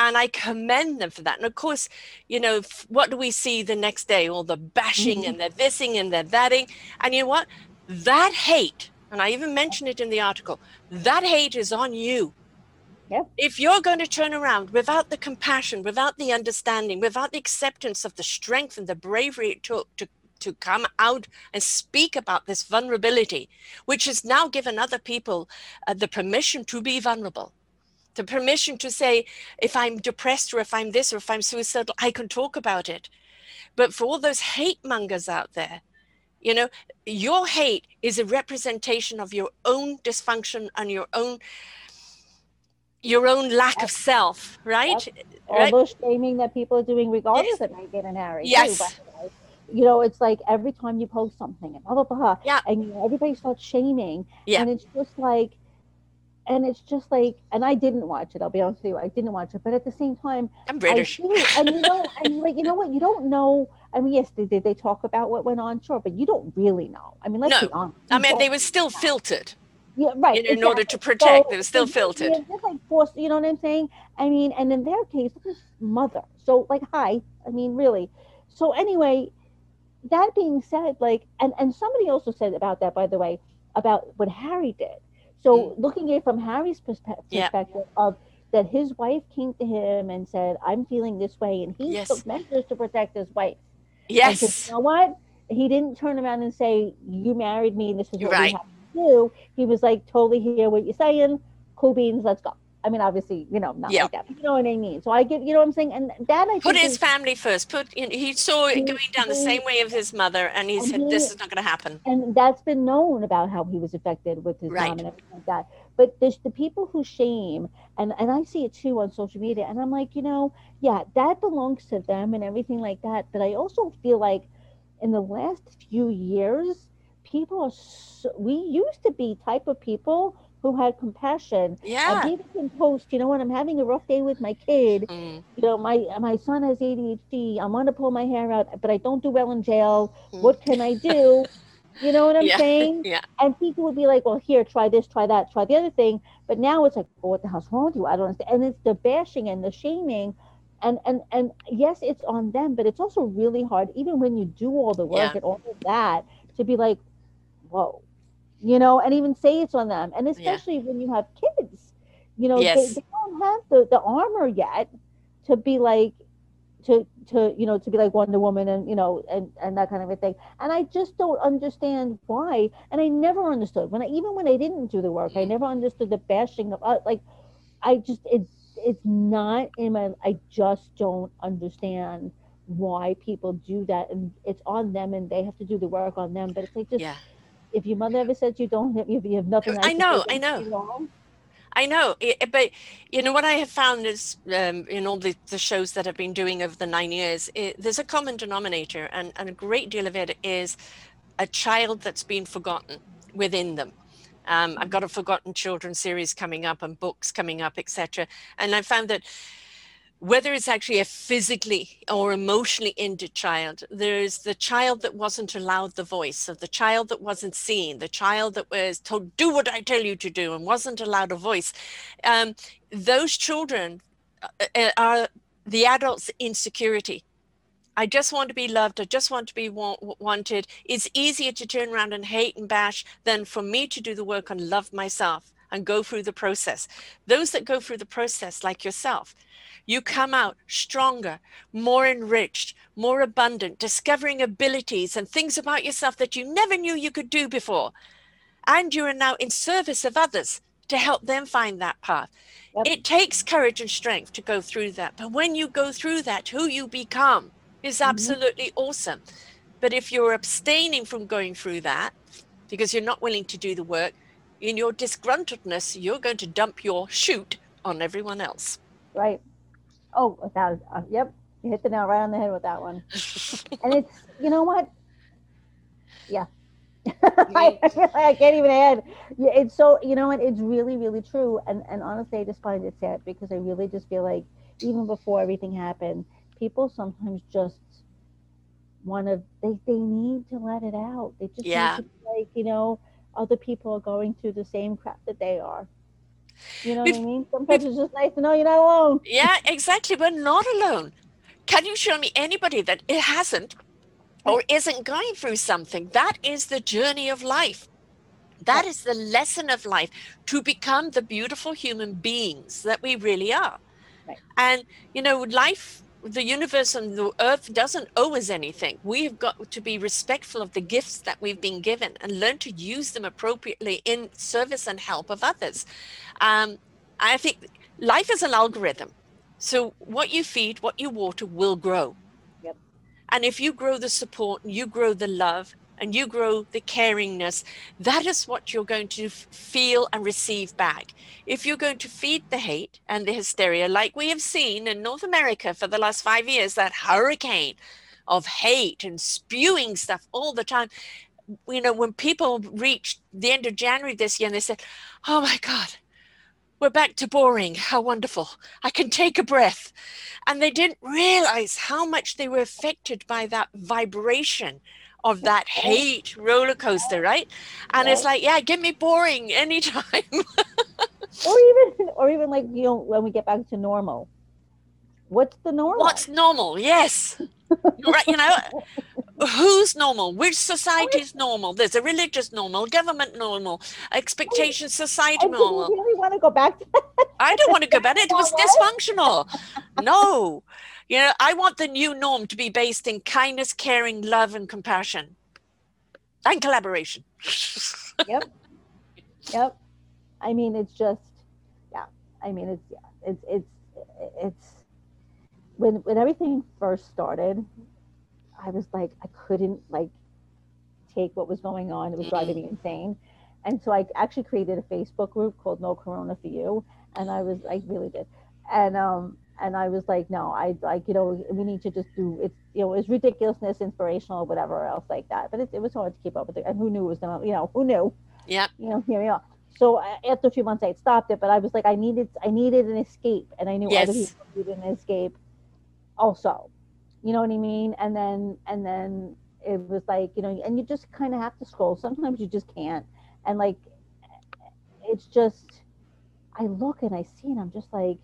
And I commend them for that. And of course, you know, what do we see the next day? All the bashing mm-hmm. and the thising and the thating. And you know what? That hate, and I even mentioned it in the article, that hate is on you. If you're going to turn around without the compassion, without the understanding, without the acceptance of the strength and the bravery it took to, to come out and speak about this vulnerability, which has now given other people uh, the permission to be vulnerable, the permission to say, if I'm depressed or if I'm this or if I'm suicidal, I can talk about it. But for all those hate mongers out there, you know, your hate is a representation of your own dysfunction and your own your own lack of self, right? All right? those shaming that people are doing, regardless yes. of Meghan and Harry. Yes. Too, you know, it's like every time you post something and blah blah blah. Yeah. And you know, everybody starts shaming. Yeah. And it's just like and it's just like and I didn't watch it, I'll be honest with you. I didn't watch it. But at the same time I'm British. and you know, and like you know what, you don't know I mean, yes, did they, they talk about what went on? Sure, but you don't really know. I mean, let's no. be honest. I mean, they were still filtered. Yeah, right. In, exactly. order to protect, so, it was still filtered. Yeah, like forced, you know what I'm saying? I mean, and in their case, look at his mother. So, like, hi. I mean, really. So, anyway, that being said, like, and and somebody also said about that, by the way, about what Harry did. So, mm. looking at it from Harry's perspe- perspective yeah. of that his wife came to him and said, "I'm feeling this way," and he yes. took measures to protect his wife. Yes. Said, you know what? He didn't turn around and say, "You married me, and this is what right. we have do, he was like, totally hear what you're saying. Cool beans, let's go. I mean, obviously, you know, not like that. But you know what I mean? So I get, you know what I'm saying? And that I put his is, family first. Put you know, he saw it going down the same way of his mother, and he and said, he, "This is not going to happen." And that's been known about how he was affected with his right. mom and everything like that. But there's the people who shame, and and I see it too on social media, and I'm like, you know, yeah, that belongs to them and everything like that. But I also feel like in the last few years people are so, we used to be type of people who had compassion. Yeah. And people can post, you know what, I'm having a rough day with my kid. Mm. You know, my my son has ADHD. I want to pull my hair out, but I don't do well in jail. Mm. What can I do? You know what I'm yeah. saying? Yeah. And people would be like, well, here, try this, try that, try the other thing. But now it's like, well, what the hell's wrong with you? I don't understand. And it's the bashing and the shaming. And, and and yes, it's on them, but it's also really hard, even when you do all the work yeah. and all of that, to be like, whoa, you know, and even say it's on them. And especially yeah. when you have kids, you know, yes. they, they don't have the, the armor yet to be like, to to you know to be like Wonder Woman and you know and and that kind of a thing. And I just don't understand why. And I never understood when I even when I didn't do the work, I mm-hmm. never understood the bashing of uh, like I just it's it's not in my I just don't understand why people do that and it's on them and they have to do the work on them. But it's like just yeah if your mother ever said you don't have, you have nothing I know, I know. I know, it, but you know what I have found is um, in all the, the shows that I've been doing over the nine years, it, there's a common denominator, and, and a great deal of it is a child that's been forgotten within them. Um, I've got a forgotten children series coming up and books coming up, etc. And I found that whether it's actually a physically or emotionally injured child, there's the child that wasn't allowed the voice, of the child that wasn't seen, the child that was told, do what I tell you to do, and wasn't allowed a voice. Um, those children uh, uh, are the adult's insecurity. I just want to be loved. I just want to be wa- wanted. It's easier to turn around and hate and bash than for me to do the work and love myself and go through the process. Those that go through the process, like yourself, you come out stronger, more enriched, more abundant, discovering abilities and things about yourself that you never knew you could do before. And you are now in service of others to help them find that path. Yep. It takes courage and strength to go through that. But when you go through that, who you become is mm-hmm. absolutely mm-hmm. awesome. But if you're abstaining from going through that because you're not willing to do the work, in your disgruntledness, you're going to dump your shoot on everyone else. Right. Oh, without, uh, yep, you hit the nail right on the head with that one. and it's, you know what? Yeah. I, I, can't even add. Yeah, it's so you know what? It's really, really true. And and honestly, I just find it sad because I really just feel like even before everything happened, people sometimes just want to. They they need to let it out. They just yeah. need to like you know other people are going through the same crap that they are. You know what I mean? Sometimes it's just nice to know you're not alone. Yeah, exactly. We're not alone. Can you show me anybody that it hasn't or isn't going through something? That is the journey of life. That is the lesson of life to become the beautiful human beings that we really are. Right. And, you know, life the universe and the earth doesn't owe us anything. We've got to be respectful of the gifts that we've been given and learn to use them appropriately in service and help of others. Um, I think life is an algorithm. So what you feed, what you water will grow. Yep. And if you grow the support, you grow the love, and you grow the caringness, that is what you're going to feel and receive back. If you're going to feed the hate and the hysteria, like we have seen in North America for the last five years, that hurricane of hate and spewing stuff all the time. You know, when people reached the end of January this year and they said, Oh my God, we're back to boring. How wonderful. I can take a breath. And they didn't realize how much they were affected by that vibration of that hate roller coaster, right? And it's like, yeah, get me boring anytime. or even, or even like you know, when we get back to normal, what's the normal? What's normal? Yes, right. You know, who's normal? Which society is normal? There's a religious normal, government normal, expectation society normal. You really want to go back to that? I don't want to go back. It was dysfunctional. No, you know, I want the new norm to be based in kindness, caring, love, and compassion, and collaboration. yep. Yep. I mean, it's just, yeah. I mean, it's yeah. It's it's it's when when everything first started, I was like, I couldn't like take what was going on. It was driving me insane. And so I actually created a Facebook group called No Corona for You. And I was, I really did. And um, and I was like, no, I like, you know, we need to just do it's, you know, it's ridiculousness, inspirational, whatever else like that. But it, it was hard to keep up with it. And who knew it was gonna, you know, who knew? Yeah. You know, here we are. So uh, after a few months, I stopped it, but I was like, I needed, I needed an escape, and I knew yes. other people needed an escape, also. You know what I mean? And then, and then it was like, you know, and you just kind of have to scroll. Sometimes you just can't, and like, it's just, I look and I see, and I'm just like,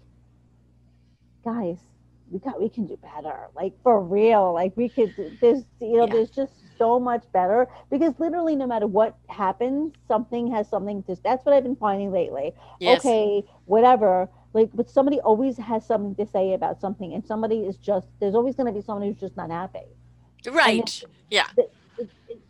guys, we got we can do better. Like for real. Like we could there's you know, yeah. there's just so much better because literally no matter what happens, something has something to that's what I've been finding lately. Yes. Okay, whatever. Like but somebody always has something to say about something and somebody is just there's always gonna be someone who's just not happy. Right. Yeah.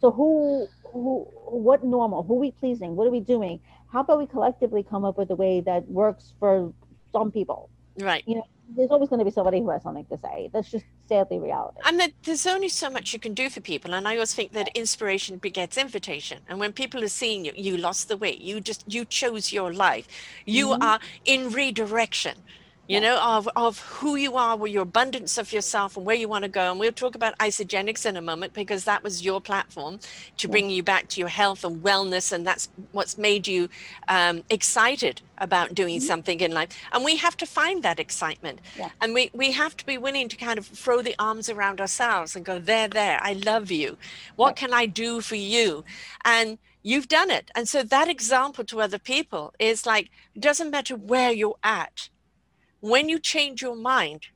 so who who what normal? Who are we pleasing? What are we doing? How about we collectively come up with a way that works for some people? Right. You know, there's always going to be somebody who has something to say. That's just sadly reality. And that there's only so much you can do for people. And I always think that inspiration begets invitation. And when people are seeing you, you lost the way. You just you chose your life. You mm-hmm. are in redirection you know, of, of who you are, with your abundance of yourself and where you want to go. And we'll talk about Isagenix in a moment because that was your platform to bring you back to your health and wellness. And that's what's made you um, excited about doing mm-hmm. something in life. And we have to find that excitement. Yeah. And we, we have to be willing to kind of throw the arms around ourselves and go, there, there, I love you. What can I do for you? And you've done it. And so that example to other people is like, doesn't matter where you're at when you change your mind,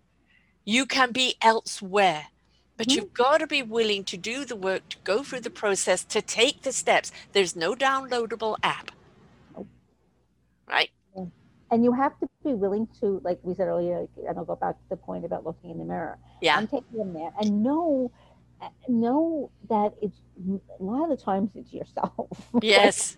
you can be elsewhere. But Mhm. you've got to be willing to do the work, to go through the process, to take the steps. There's no downloadable app. Right? and you have to be willing to, like we said earlier, and I'll go back to the point about looking in the mirror. Yeah. I'm taking them there and know, know that it's a lot of the times it's yourself. Yes.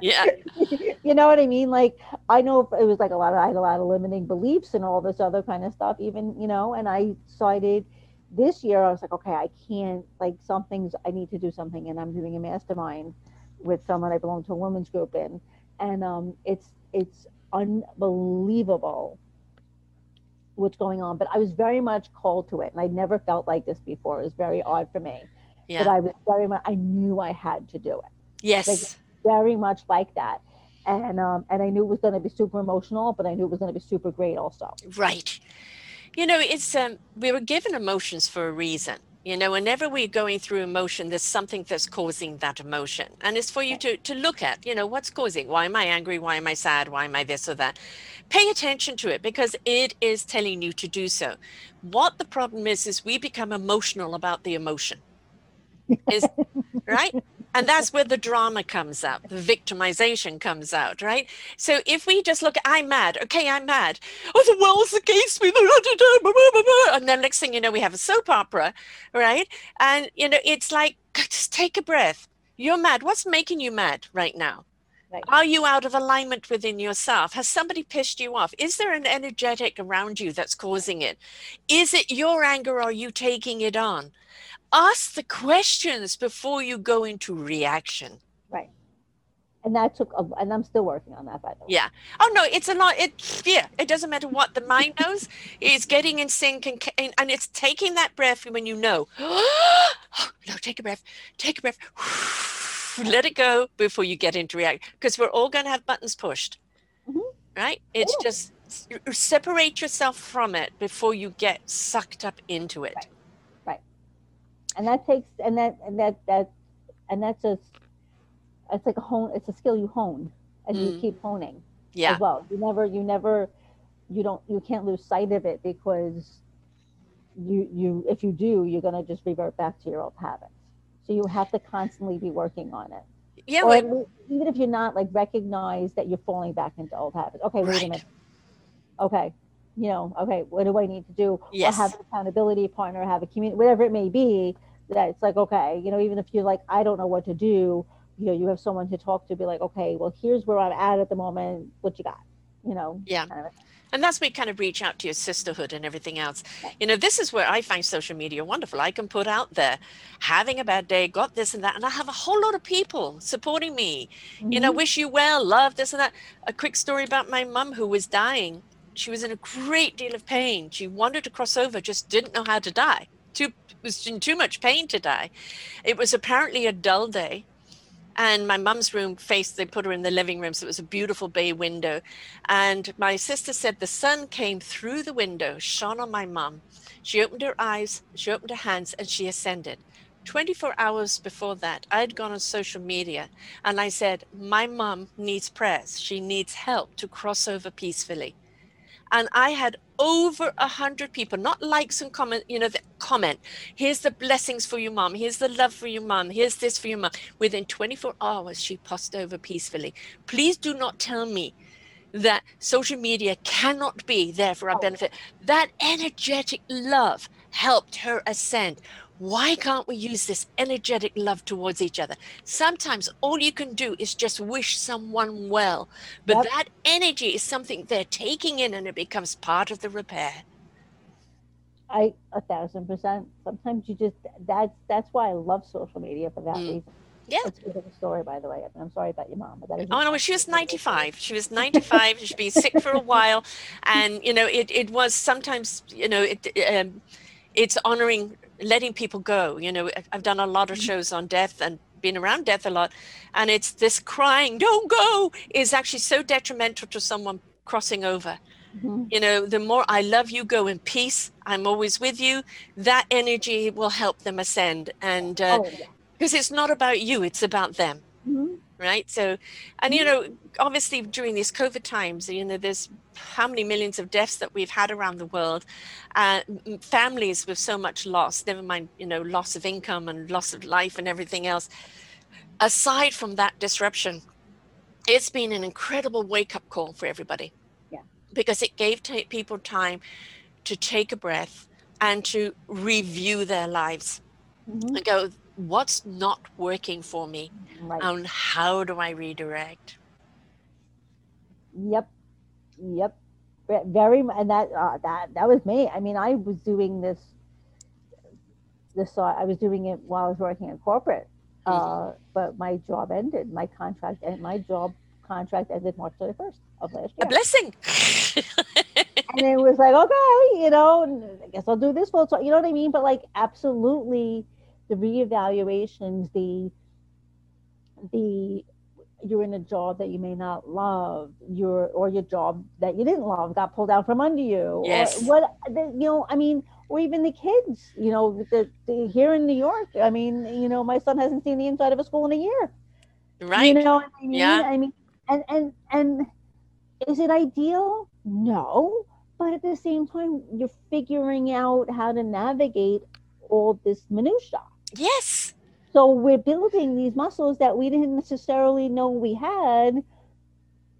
Yeah. you know what I mean? Like I know it was like a lot of I had a lot of limiting beliefs and all this other kind of stuff, even you know. And I decided this year I was like, okay, I can't like something's I need to do something, and I'm doing a mastermind with someone I belong to a women's group in, and um, it's it's unbelievable what's going on. But I was very much called to it, and I never felt like this before. It was very odd for me, but I was very much I knew I had to do it Yes. very much like that. And um, and I knew it was going to be super emotional, but I knew it was going to be super great also. Right. You know, it's um we were given emotions for a reason. You know, whenever we're going through emotion, there's something that's causing that emotion. And it's for you to to look at, you know, what's causing? Why am I angry? Why am I sad? Why am I this or that? Pay attention to it because it is telling you to do so. What the problem is is we become emotional about the emotion. Is right? And that's where the drama comes out, the victimization comes out, right? So if we just look, I'm mad, okay, I'm mad. Oh, the world's against me. And then next thing you know, we have a soap opera, right? And, you know, it's like, just take a breath. You're mad. What's making you mad right now? Right. Are you out of alignment within yourself? Has somebody pissed you off? Is there an energetic around you that's causing it? Is it your anger or are you taking it on? Ask the questions before you go into reaction. Right. And that took, a, and I'm still working on that by the way. Yeah. Oh no, it's a lot. It yeah. It doesn't matter what the mind knows. It's getting in sync and and, and it's taking that breath when you know. oh, no, take a breath. Take a breath. Let it go before you get into react. Because we're all going to have buttons pushed. Mhm. Right. It's Yeah. just separate yourself from it before you get sucked up into it. Right. And that takes, and that, and that, that, and that's just it's like a hone, it's a skill you hone and you Mm. keep honing Yeah. as well. You never, you never, you don't, you can't lose sight of it because you, you, if you do, you're going to just revert back to your old habits. So you have to constantly be working on it. Yeah. or well, even if you're not like recognize that you're falling back into old habits. Okay, wait a minute. Okay, you know, okay, what do I need to do? Yes. Or have an accountability partner, have a community, whatever it may be. That it's like okay, you know, even if you're like I don't know what to do, you know, you have someone to talk to, be like, okay, well, here's where I'm at at the moment. What you got? You know. Yeah. kind of- And that's where you kind of reach out to your sisterhood and everything else. You know, this is where I find social media wonderful. I can put out there, having a bad day, got this and that, and I have a whole lot of people supporting me. You know, Mhm. wish you well, love this and that. A quick story about my mum who was dying. She was in a great deal of pain. She wanted to cross over, just didn't know how to die. Too was in too much pain to die. It was apparently a dull day. And my mum's room faced, they put her in the living room. So it was a beautiful bay window. And my sister said the sun came through the window, shone on my mum. She opened her eyes, she opened her hands, and she ascended. 24 hours before that, I'd gone on social media and I said, My mum needs prayers. She needs help to cross over peacefully. And I had over a hundred people, not likes and comment, you know, the comment. Here's the blessings for your mom. Here's the love for your mom. Here's this for your mom. Within 24 hours, she passed over peacefully. Please do not tell me that social media cannot be there for our Oh. benefit. That energetic love helped her ascend. Why can't we use this energetic love towards each other? Sometimes all you can do is just wish someone well, but Yep. that energy is something they're taking in and it becomes part of the repair. I a thousand percent. Sometimes you just that's that's why I love social media for that Mm. reason. Yeah. It's a beautiful story, by the way. I'm sorry about your mom, but that is. Oh no, she was 95. She was 95. She'd been sick for a while, and you know, it it was sometimes, you know, it um, it's honoring letting people go. You know, I've done a lot of shows on death and been around death a lot, and it's this crying, "Don't go," is actually so detrimental to someone crossing over. Mhm. You know, the more I love you, go in peace. I'm always with you. That energy will help them ascend, and Oh, yeah. because it's not about you, it's about them. Mhm. Right? So and you know obviously during these covid times you know there's how many millions of deaths that we've had around the world uh, families with so much loss never mind you know loss of income and loss of life and everything else. Aside from that disruption it's been an incredible wake-up call for everybody. Yeah. Because it gave t- people time to take a breath and to review their lives Mhm. and go what's not working for me Right. and how do i redirect Yep, yep. Very, and that uh, that that was me. I mean, I was doing this. This uh, I was doing it while I was working in corporate, uh, but my job ended. My contract and my job contract ended March thirty first of last a blessing and it was like, okay, you know, I guess I'll do this full time. You know what I mean? But like, absolutely, the reevaluations, the the you're in a job that you may not love, your or your job that you didn't love got pulled out from under you. Yes. What the, you know, I mean, or even the kids, you know, the, the here in New York. I mean, you know, my son hasn't seen the inside of a school in a year. right You know what I mean? Yeah. I mean, and and and is it ideal? No, but at the same time, you're figuring out how to navigate all this minutia. Yes So we're building these muscles that we didn't necessarily know we had,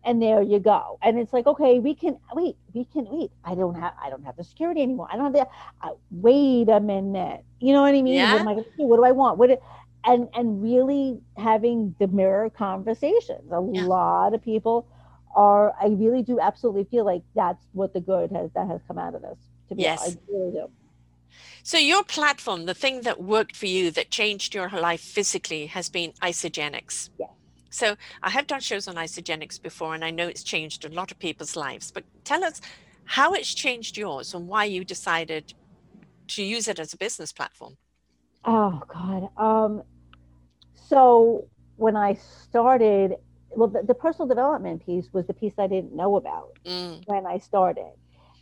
and there you go. And it's like, okay, we can wait. We can wait. I don't have. I don't have the security anymore. I don't have the. Uh, wait a minute. You know what I mean? Yeah. What am I going to do? What do I want? What? do- and and really having the mirror conversations. A Yeah. lot of people are. I really do absolutely feel like that's what the good has that has come out of this. To be Yes. honest, I really do. So your platform the thing that worked for you that changed your life physically has been Isagenix Yes. so i have done shows on Isagenix before and i know it's changed a lot of people's lives but tell us how it's changed yours and why you decided to use it as a business platform Oh God. Um, so when I started, well, the, the personal development piece was the piece I didn't know about Mm, when I started,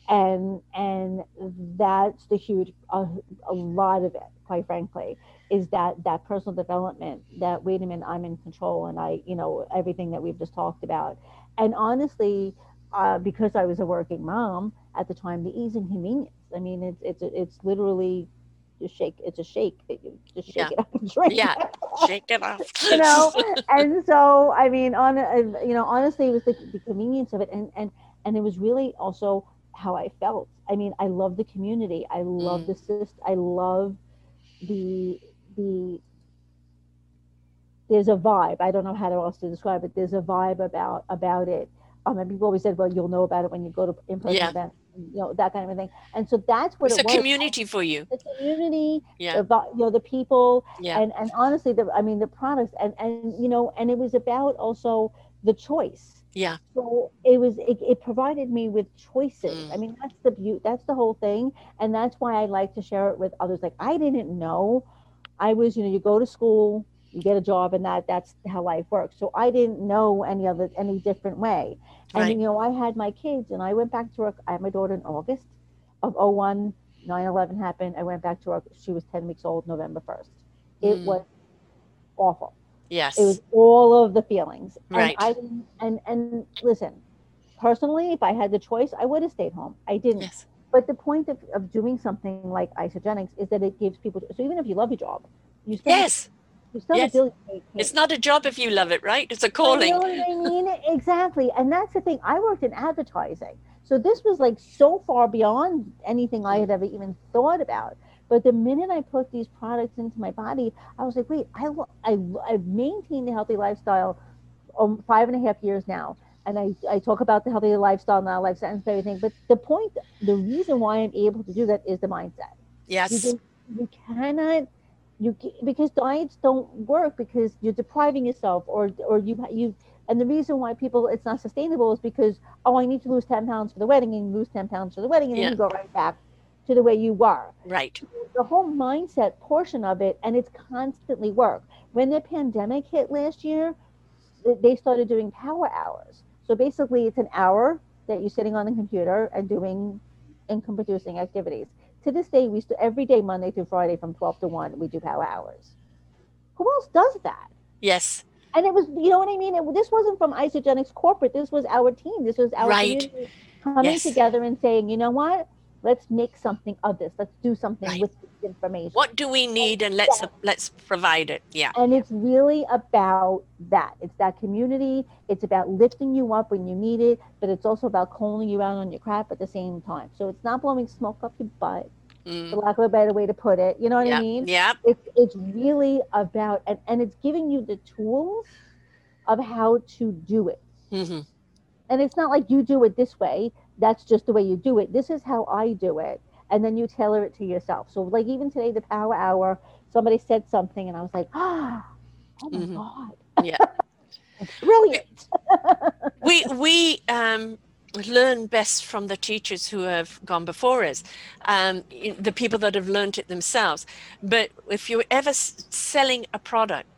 and and that's the huge, a, a lot of it, quite frankly, is that that personal development. That wait a minute, I'm in control, and I, you know, everything that we've just talked about, and honestly. Uh, because I was a working mom at the time, the ease and convenience. I mean, it's it's it's literally just shake. It's a shake that you just shake Yeah. it up and drink. Yeah. shake it off you know and so i mean on uh, you know honestly it was the, the convenience of it and and and it was really also how i felt. I mean i love the community. I love Mm. the system i love the the there's a vibe. I don't know how to else to describe it. There's a vibe about about it. Um and people always said well you'll know about it when you go to in-person Yeah. events you know that kind of a thing. And so that's what it's a was. community for you. The community yeah. the, you know the people yeah. and and honestly the i mean the products and and you know and it was about also the choice yeah. So it was it, it provided me with choices. Mm. i mean that's the beauty that's the whole thing and that's why i like to share it with others. Like i didn't know i was you know you go to school you get a job and that that's how life works. So i didn't know any other any different way. And Right. you know i had my kids and i went back to work. I had my daughter in august of 01 9-11 happened. I went back to work. She was 10 weeks old november 1st it Mm. was awful yes it was all of the feelings and Right. i and and listen personally if i had the choice i would have stayed home i didn't yes but the point of, of doing something like Isagenix is that it gives people so even if you love your job you still yes you still yes. ability it's not a job if you love it right it's a You calling know what I mean? Exactly. And that's the thing. I worked in advertising. So this was like so far beyond anything I had ever even thought about. But the minute I put these products into my body, I was like, wait, I, I, I've maintained a healthy lifestyle um, five and a half years now. And I, I talk about the healthy lifestyle now, life sentence, everything. But the point, the reason why I'm able to do that is the mindset. Yes just, you cannot you because diets don't work because you're depriving yourself or or you you and the reason why people it's not sustainable is because oh I need to lose 10 pounds for the wedding and lose 10 pounds for the wedding and Yeah. then you go right back to the way you were right the whole mindset portion of it and it's constantly work when the pandemic hit last year they started doing power hours so basically it's an hour that you're sitting on the computer and doing income producing activities to this day we st- every day monday through friday from 12 to 1 we do power hours who else does that yes And it was, you know what I mean? It, this wasn't from Isagenix corporate. This was our team. This was our Right. coming Yes. together and saying, you know what? Let's make something of this. Let's do something Right. with this information. What do we need and let's let's provide it. Yeah. And it's really about that. It's that community. It's about lifting you up when you need it, but it's also about calling you out on your crap at the same time. So it's not blowing smoke up your butt, Mm. for lack of a better way to put it. You know what Yeah. I mean? Yeah. It's it's really about and, and it's giving you the tools of how to do it. hmm And it's not like you do it this way. That's just the way you do it. This is how I do it. And then you tailor it to yourself. So like even today, the power hour, somebody said something and I was like, ah, oh my Mhm. God. Yeah. Brilliant. we we um, learn best from the teachers who have gone before us, um, the people that have learned it themselves. But if you're ever s- selling a product,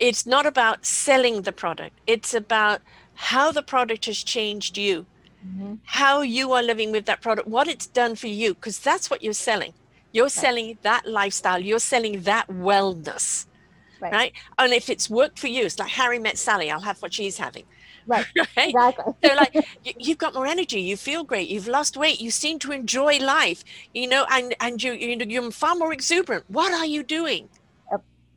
it's not about selling the product. It's about how the product has changed you, Mhm. how you are living with that product, what it's done for you, because that's what you're selling. You're selling that lifestyle. You're selling that wellness, Right. right? And if it's worked for you, it's like Harry met Sally. I'll have what she's having. Right. right? Exactly. They're like, "You- you've got more energy. You feel great. You've lost weight. You seem to enjoy life. You know, and and you you know you're far more exuberant. What are you doing?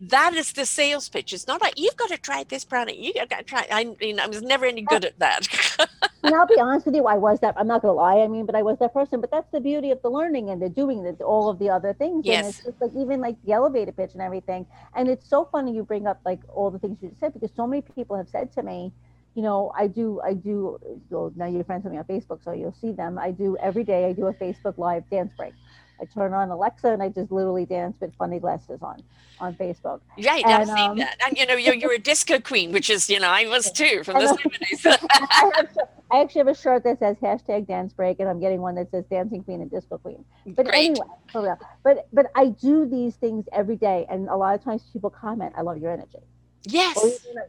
That is the sales pitch. It's not like you've got to try this product. You got to try. I mean, I was never any good at that. and I'll be honest with you, I was that. I'm not gonna lie. I mean, but I was that person. But that's the beauty of the learning and the doing the, all of the other things. And it's Yes. just like even like the elevator pitch and everything. And it's so funny you bring up like all the things you just said because so many people have said to me, you know, I do, I do. Well, now you're friends with me on Facebook, so you'll see them. I do every day. I do a Facebook Live dance break. I turn on Alexa and I just literally dance with funny glasses on on Facebook. right. I've And, seen um, that. And you know, you're you're a disco queen, which is you know I was too from the seventies. I, I actually have a shirt that says hashtag dance break, and I'm getting one that says dancing queen and disco queen. But Great. anyway, for real. But but I do these things every day, and a lot of times people comment, "I love your energy." Yes.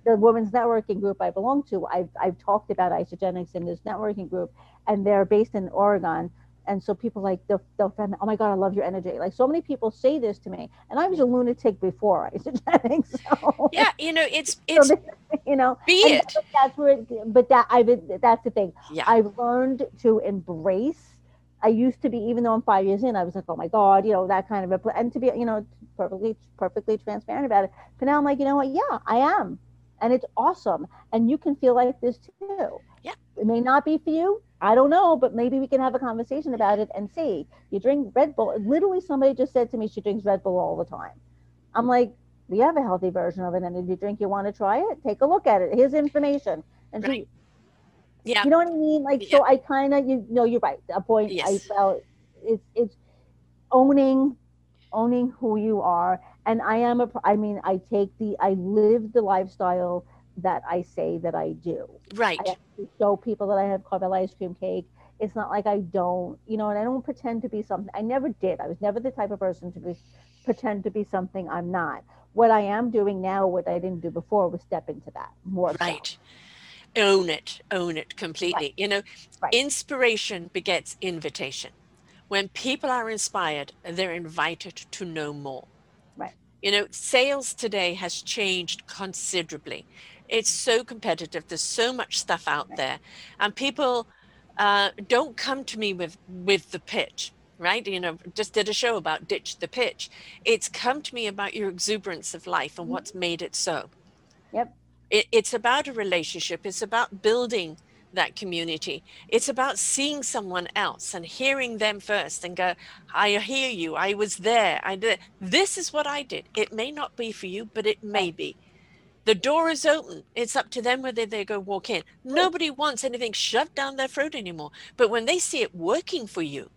the women's networking group I belong to, I've I've talked about Isagenix in this networking group, and they're based in Oregon. And so people like they'll, they'll find, oh my god, I love your energy. Like so many people say this to me, and I was a lunatic before i Isagenix. So, Yeah. You know, it's so it's this- you know, be it. that's where, it, but that i've that's the thing. Yeah. I've learned to embrace. I used to be, even though I'm five years in, I was like, oh my god, you know, that kind of a, and to be, you know, perfectly perfectly transparent about it. But now I'm like, you know what? Yeah, I am, and it's awesome, and you can feel like this too. Yeah. It may not be for you. I don't know, but maybe we can have a conversation about it and see. You drink Red Bull. Literally, somebody just said to me she drinks Red Bull all the time. I'm like, we have a healthy version of it, and if you drink. You want to try it? Take a look at it. Here's information. And she, Yeah. you know what I mean? Like, so I kind of, you know, you're right. A point I felt it's it's owning, owning who you are. And I am a, I mean, I take the, I live the lifestyle that I say that I do. Right. I show people that I have caramel ice cream cake. It's not like I don't, you know, and I don't pretend to be something. I never did. I was never the type of person to be, pretend to be something I'm not. What I am doing now, what I didn't do before, was step into that more. so. Right. Own it. Own it completely. You know, Right. inspiration begets invitation. When people are inspired, they're invited to know more. Right. You know, sales today has changed considerably. It's so competitive. There's so much stuff out there, and people uh, don't come to me with with the pitch. Right, you know, just did a show about ditch the pitch. It's come to me about your exuberance of life and Mhm. what's made it so. Yep. It, it's about a relationship. It's about building that community. It's about seeing someone else and hearing them first and go, I hear you. I was there. I did. This is what I did. It may not be for you, but it may be. The door is open. It's up to them whether they go walk in. Oh. Nobody wants anything shoved down their throat anymore. But when they see it working for you,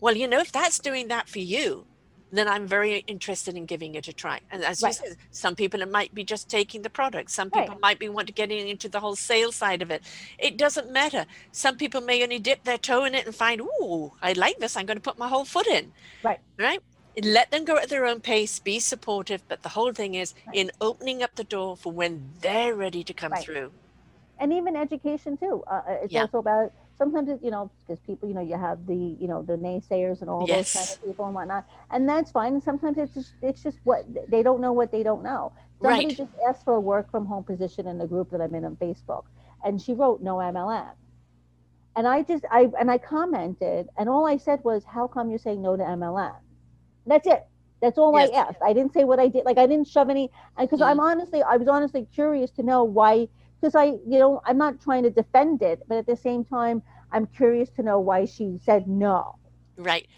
well, you know, if that's doing that for you, then I'm very interested in giving it a try. And as Right. you said, some people it might be just taking the product. Some Right. people might be want to get into the whole sales side of it. It doesn't matter. Some people may only dip their toe in it and find, ooh, I like this. I'm going to put my whole foot in. Right. Right. Let them go at their own pace. Be supportive. But the whole thing is Right. in opening up the door for when they're ready to come Right. through. and even education too. Uh, uh, it's Yeah. also about sometimes it, you know because people you know you have the you know the naysayers and all Yes. those kind of people and whatnot and that's fine and sometimes it's just it's just what they don't know what they don't know somebody Right. just asked for a work from home position in the group that i'm in on facebook and she wrote no mlm and i just i and i commented and all i said was how come you're saying no to mlm that's it that's all Yes. i asked i didn't say what i did like i didn't shove any because Mm. i'm honestly i was honestly curious to know why because I, you know, I'm not trying to defend it, but at the same time, I'm curious to know why she said no. Right.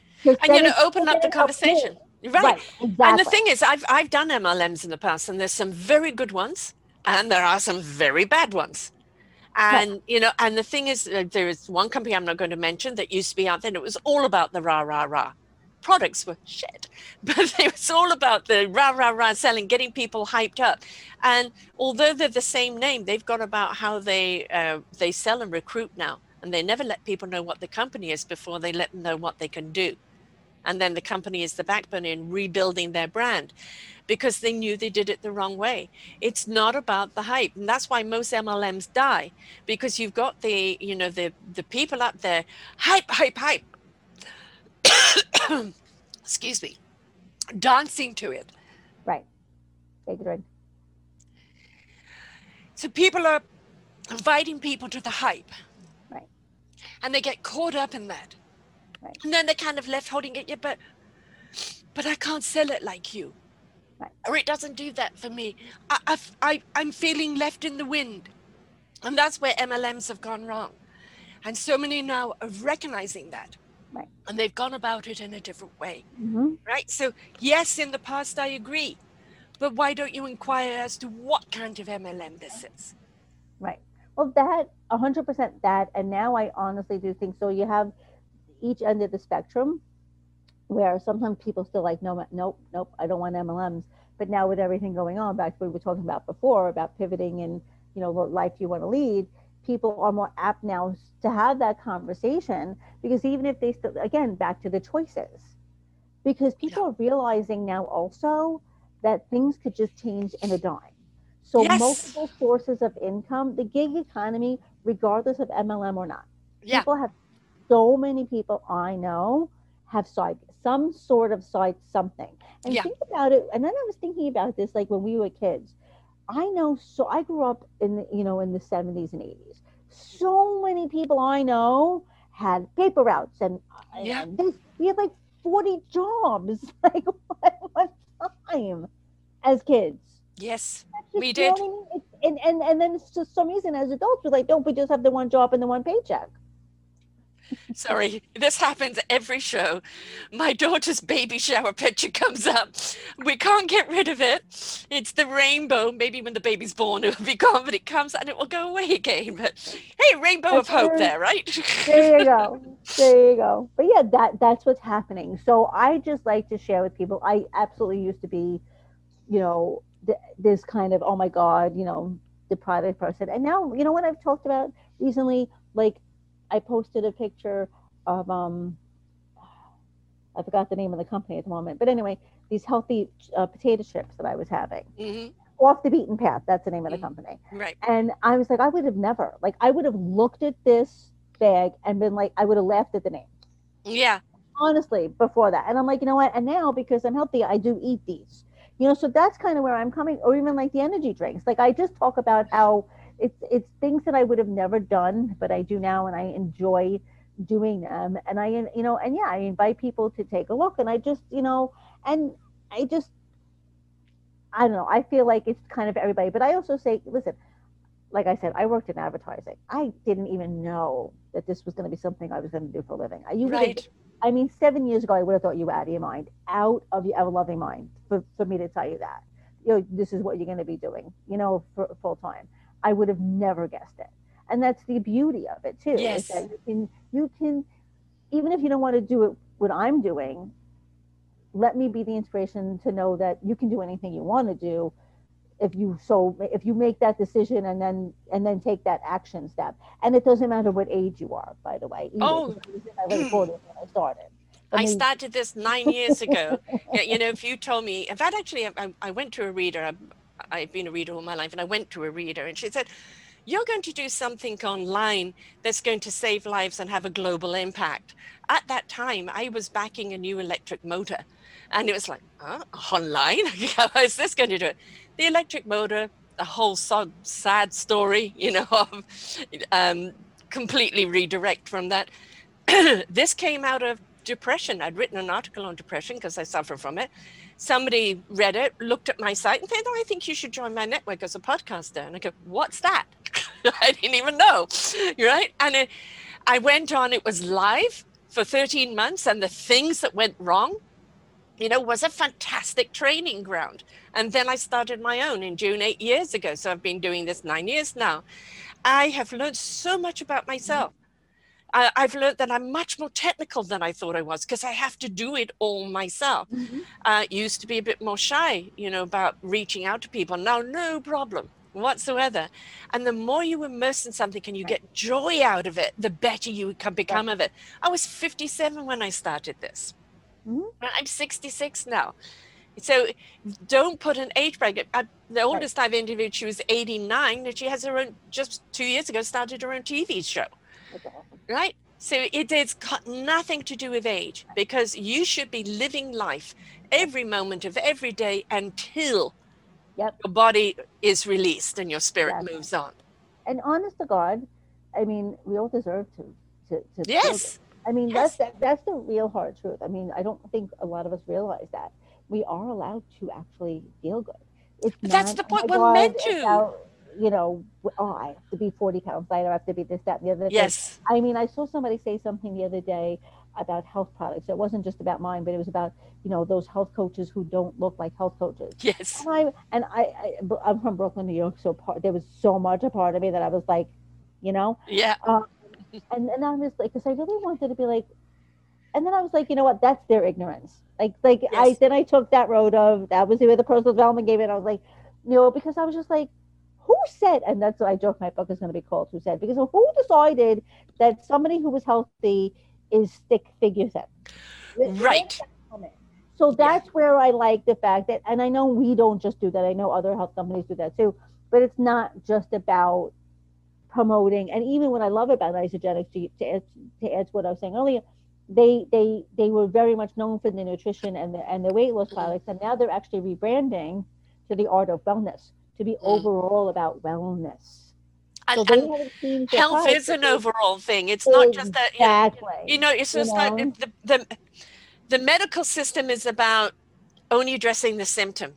And you know, open up the then it's up to you. conversation. Right. Right, exactly. And the thing is, I've I've done MLMs in the past, and there's some very good ones, and there are some very bad ones. And you know, and the thing is, uh, there is one company I'm not going to mention that used to be out there. And it was all about the rah rah rah. Products were shit, but it was all about the rah rah rah selling, getting people hyped up. And although they're the same name, they've got about how they uh, they sell and recruit now, and they never let people know what the company is before they let them know what they can do. And then the company is the backbone in rebuilding their brand because they knew they did it the wrong way. It's not about the hype and that's why most mlms die because you've got the you know the the people up there hype hype hype excuse me dancing to it right. Take a drink. so people are inviting people to the hype Right. and they get caught up in that Right. and then they're kind of left holding it yeah but but i can't sell it like you Right. or it doesn't do that for me I, I've, I, i'm feeling left in the wind and that's where mlms have gone wrong and so many now are recognizing that Right. and they've gone about it in a different way hmm right so yes in the past i agree but why don't you inquire as to what kind of mlm this is Right. Well, that 100% that, and now I honestly do think so. You have each end of the spectrum, where sometimes people still like, no, nope, nope, I don't want MLMs. But now with everything going on, back to what we were talking about before about pivoting and you know what life you want to lead, people are more apt now to have that conversation because even if they still, again, back to the choices, because people are realizing now also that things could just change in a dime. So Yes. multiple sources of income, the gig economy, regardless of MLM or not. yeah People have so many people I know have side some sort of side something. And Yeah. think about it. And then I was thinking about this like when we were kids. I know so I grew up in the, you know in the 70s and 80s. So many people I know had paper routes and, Yeah. and this, we had like 40 jobs like at one time as kids. yes We did. what I mean? It's- and, and and then it's just some reason as adults we're like, don't we just have the one job and the one paycheck? Sorry, this happens every show. My daughter's baby shower picture comes up. We can't get rid of it. It's the rainbow. Maybe when the baby's born, it will be gone, but it comes and it will go away again. But hey, rainbow of hope there, right? There you go. There you go. But yeah, that that's what's happening. So I just like to share with people. I absolutely used to be, you know, th- this kind of oh my god, you know, the product person. And now, you know what I've talked about recently? Like, I posted a picture of um, I forgot the name of the company at the moment, but anyway, these healthy uh, potato chips that I was having hmm off the beaten path. That's the name of the Mhm. company. Right. And I was like, I would have never, like, I would have looked at this bag and been like, I would have laughed at the name, Yeah. honestly, before that. And I'm like, you know what? And now because I'm healthy, I do eat these. You know, so that's kind of where I'm coming, or even like the energy drinks. Like I just talk about how it's it's things that I would have never done, but I do now, and I enjoy doing them. And I, you know, and yeah, I invite people to take a look, and I just, you know, and I just, I don't know. I feel like it's kind of everybody, but I also say, listen, like I said, I worked in advertising. I didn't even know that this was going to be something I was going to do for a living. I, you Right. I mean, seven years ago, I would have thought you were out of your mind, out of your ever loving mind, for, for me to tell you that. You know, this is what you're going to be doing, you know, for full time. I would have never guessed it. And that's the beauty of it, too. Yes. that you can, you can, even if you don't want to do it, what I'm doing, let me be the inspiration to know that you can do anything you want to do if you so if you make that decision and then and then take that action step and it doesn't matter what age you are by the way either, Oh. I was in my late 40s when I started I mean, started this nine years ago. Yeah, you know, if you told me, in fact, actually, I, I went to a reader. I've, been a reader all my life, and I went to a reader, and she said, you're going to do something online that's going to save lives and have a global impact. At that time, I was backing a new electric motor. And it was like, huh? online? How is this going to do it? The electric motor, a whole sad story, you know, of um, completely redirect from that. this came out of depression. I'd written an article on depression because I suffer from it. Somebody read it, looked at my site, and said, oh, I think you should join my network as a podcaster. And I go, What's that? I didn't even know. Right. And it, I went on, it was live for 13 months, and the things that went wrong, you know, was a fantastic training ground. And then I started my own in June eight years ago. So I've been doing this nine years now. I have learned so much about myself. I, have learned that I'm much more technical than I thought I was because I have to do it all myself. Mm-hmm. Uh, used to be a bit more shy, you know, about reaching out to people. Now, no problem whatsoever. And the more you immerse in something and you get joy out of it, the better you can become of it. I was 57 when I started this. Mm-hmm. I'm 66 now. So don't put an age bracket. I, the oldest right. I've interviewed, she was 89, and she has her own, just two years ago, started her own TV show. Awesome. Right? So it has got nothing to do with age because you should be living life every moment of every day until yep. your body is released and your spirit exactly. moves on. And honest to God, I mean, we all deserve to. to, to yes. I mean, yes. that's that, that's the real hard truth. I mean, I don't think a lot of us realize that we are allowed to actually feel good. It's that's not, the point. Oh we're God, meant to. About, you know, oh, I have to be 40 pounds lighter. I have to be this, that, and the other. Yes. Thing. I mean, I saw somebody say something the other day about health products. It wasn't just about mine, but it was about you know those health coaches who don't look like health coaches. Yes. And I and I, I am from Brooklyn, New York, so part, there was so much a part of me that I was like, you know. Yeah. Um, and and I was like, because I really wanted to be like, and then I was like, you know what? That's their ignorance. Like like yes. I then I took that road of that was where the personal development gave it. I was like, you know, because I was just like, who said? And that's what I joke my book is going to be called. Who said? Because who decided that somebody who was healthy is stick figure thin? Right. So that's yeah. where I like the fact that, and I know we don't just do that. I know other health companies do that too, but it's not just about promoting. And even what I love about Isagenix, to, to, add, to add to what I was saying earlier, they they they were very much known for the nutrition and the and the weight loss mm-hmm. products, and now they're actually rebranding to the art of wellness to be mm. overall about wellness. So and, health is an overall thing. It's not just that exactly. you know, it's just you know? like the, the the medical system is about only addressing the symptom.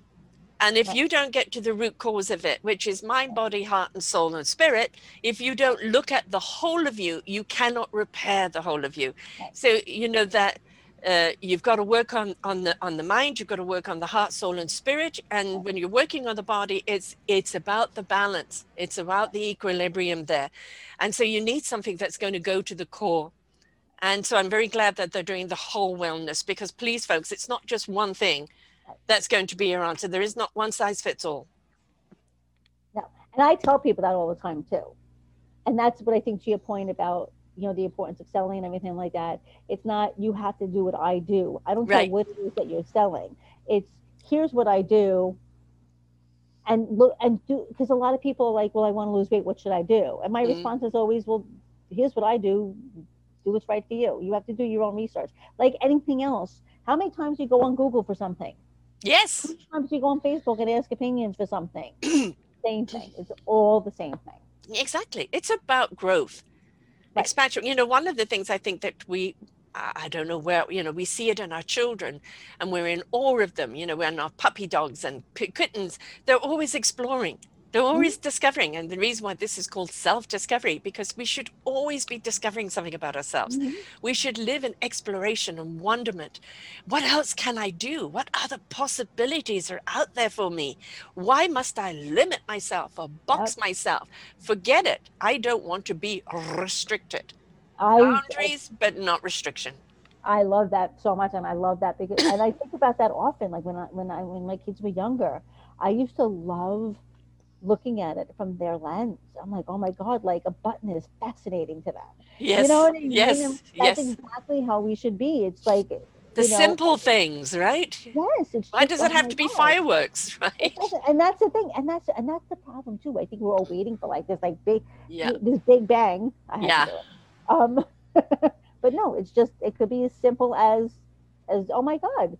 And if you don't get to the root cause of it, which is mind, body, heart, and soul and spirit, if you don't look at the whole of you, you cannot repair the whole of you. So, you know, that uh, you've got to work on, on the on the mind, you've got to work on the heart, soul, and spirit. And when you're working on the body, it's it's about the balance, it's about the equilibrium there. And so you need something that's going to go to the core. And so I'm very glad that they're doing the whole wellness because please, folks, it's not just one thing that's going to be your answer. There is not one size fits all. No. And I tell people that all the time too. And that's what I think to your point about, you know, the importance of selling and everything like that. It's not you have to do what I do. I don't right. care what it is that you're selling. It's here's what I do. And look and do because a lot of people are like, well, I want to lose weight. What should I do? And my mm-hmm. response is always, well, here's what I do. Do what's right for you. You have to do your own research. Like anything else. How many times you go on Google for something? Yes. Sometimes you go on Facebook and ask opinions for something. same thing. It's all the same thing. Exactly. It's about growth, right. expansion. You know, one of the things I think that we, I don't know where, you know, we see it in our children and we're in awe of them. You know, we're in our puppy dogs and kittens. They're always exploring. They're mm-hmm. always discovering. And the reason why this is called self discovery, because we should always be discovering something about ourselves. Mm-hmm. We should live in exploration and wonderment. What else can I do? What other possibilities are out there for me? Why must I limit myself or box yep. myself? Forget it. I don't want to be restricted. I, Boundaries, but not restriction. I love that so much, and I love that because, and I think about that often. Like when I when I when my kids were younger, I used to love looking at it from their lens. I'm like, oh my God, like a button is fascinating to them. Yes. You know what I mean? Yes. that's yes. exactly how we should be. It's like The You know, simple things, right? Yes, it's Why does oh it have to be God. fireworks, right? And that's the thing, and that's and that's the problem too. I think we're all waiting for like this like big Yeah. this big bang. Yeah. to do it. Um, but no, it's just it could be as simple as as oh my god,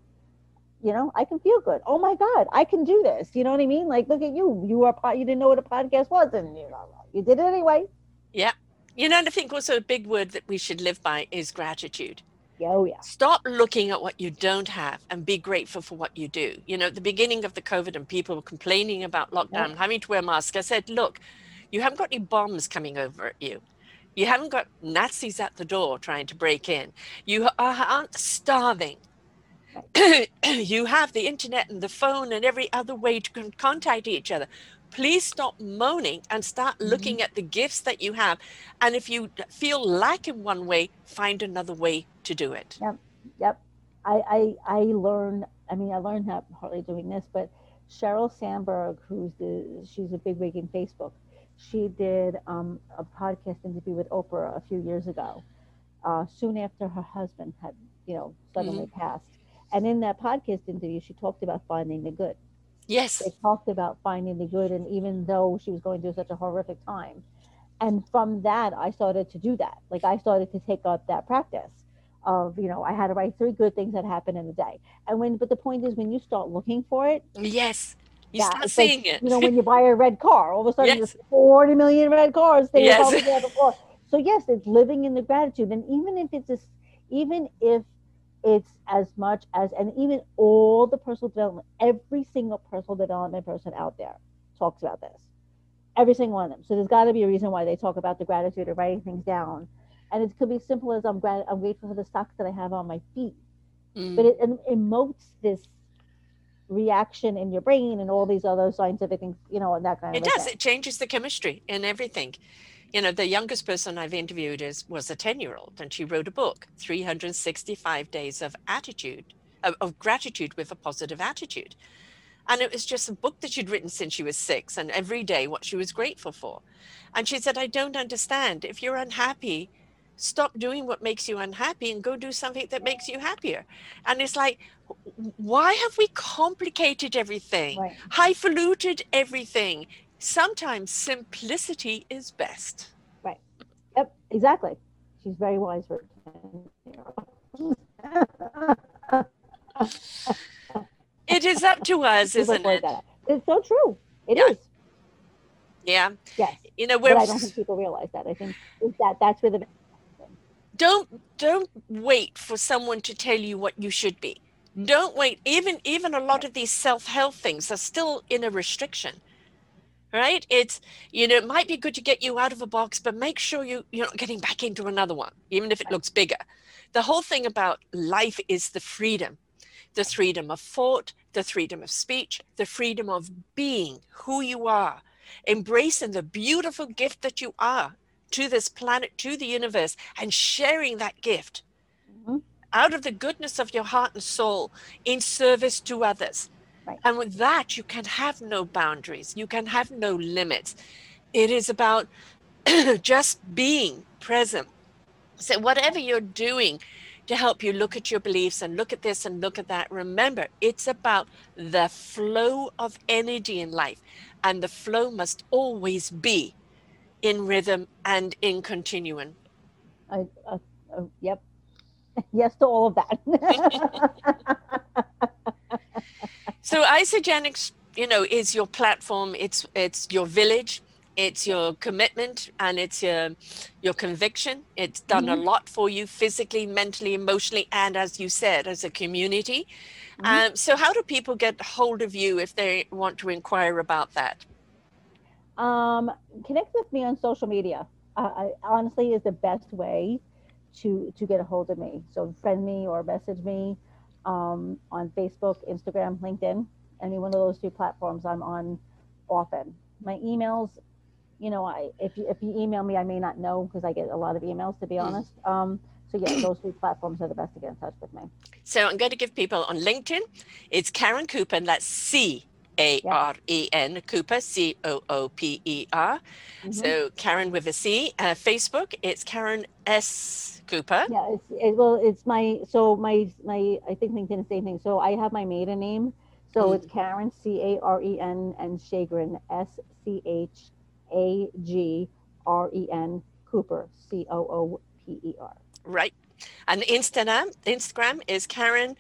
you know, I can feel good. Oh my god, I can do this. You know what I mean? Like look at you. You are you didn't know what a podcast was, and you know you did it anyway. Yeah. You know, and I think also a big word that we should live by is gratitude. Yeah, oh yeah. Stop looking at what you don't have and be grateful for what you do. You know, at the beginning of the COVID and people were complaining about lockdown, having to wear masks, I said, look, you haven't got any bombs coming over at you. You haven't got Nazis at the door trying to break in. You aren't starving. you have the internet and the phone and every other way to con- contact each other. Please stop moaning and start looking at the gifts that you have. And if you feel lack in one way, find another way to do it. Yep. I, I I learned. I mean, I learned that partly doing this, but Sheryl Sandberg, who's the she's a big wig in Facebook, she did um, a podcast interview with Oprah a few years ago, uh, soon after her husband had you know suddenly passed. And in that podcast interview, she talked about finding the good. Yes. They talked about finding the good, and even though she was going through such a horrific time, and from that, I started to do that. Like I started to take up that practice of you know I had to write three good things that happened in the day. And when but the point is when you start looking for it, Yes. You Yeah, start it's like, seeing it. you know when you buy a red car, all of a sudden Yes. there's 40 million red cars they Yes. were probably there before. So yes, it's living in the gratitude, and even if it's just, even if it's as much as and even all the personal development, every single personal development person out there talks about this. Every single one of them. So there's got to be a reason why they talk about the gratitude of writing things down. And it could be simple as I'm grat- I'm grateful for the socks that I have on my feet Mm. but it, it emotes this reaction in your brain and all these other scientific things, you know, and that kind It of it does. thing. It changes the chemistry and everything. You know, the youngest person I've interviewed is was a 10 year old, and she wrote a book, 365 Days of Attitude, of, of Gratitude with a Positive Attitude. And it was just a book that she'd written since she was six, and every day what she was grateful for. And she said, I don't understand. If you're unhappy, stop doing what makes you unhappy and go do something that makes you happier. And it's like, why have we complicated everything? Right. highfalutin everything. Sometimes simplicity is best. Right. Yep, exactly. She's very wise for It is up to us, isn't it? It's so true. It is. Yeah. Yes. You know, But I don't think people realize that. I think that that's where the don't don't wait for someone to tell you what you should be. Don't wait. Even even a lot of these self-help things are still in a restriction. Right? It's you know, it might be good to get you out of a box, but make sure you you're not getting back into another one, even if it looks bigger. The whole thing about life is the freedom. The freedom of thought, the freedom of speech, the freedom of being who you are, embracing the beautiful gift that you are to this planet, to the universe, and sharing that gift Mhm. out of the goodness of your heart and soul in service to others. Right. And with that, you can have no boundaries, you can have no limits. It is about just being present. So, whatever you're doing to help you look at your beliefs and look at this and look at that, remember it's about the flow of energy in life. And the flow must always be in rhythm and in continuum. I, uh, yep. yes to all of that. So Isagenix, you know, is your platform. It's it's your village. It's your commitment and it's your your conviction. It's done a lot for you physically, mentally, emotionally, and as you said, as a community. Mhm. Um, so how do people get hold of you if they want to inquire about that? um, connect with me on social media. Uh, I, honestly, is the best way to to get a hold of me. So friend me or message me um, on Facebook, Instagram, LinkedIn, any one of those two platforms. I'm on often. My emails, you know, I if you if you email me, I may not know because I get a lot of emails. To be Mm. honest, um, so yeah, those three platforms are the best to get in touch with me. So I'm going to give people on LinkedIn. It's Karen Cooper, and that's C A R E N, Cooper, C O O P E R. Mhm. So Karen with a C. Uh, Facebook, it's Karen S. Cooper. Yeah, it's it, well, it's my so my my I think LinkedIn is the same thing. So I have my maiden name, so Mm. it's Karen C A R E N and Shagren S C H A G R E N Cooper C O O P E R. Right. And Instagram, Instagram is Karen,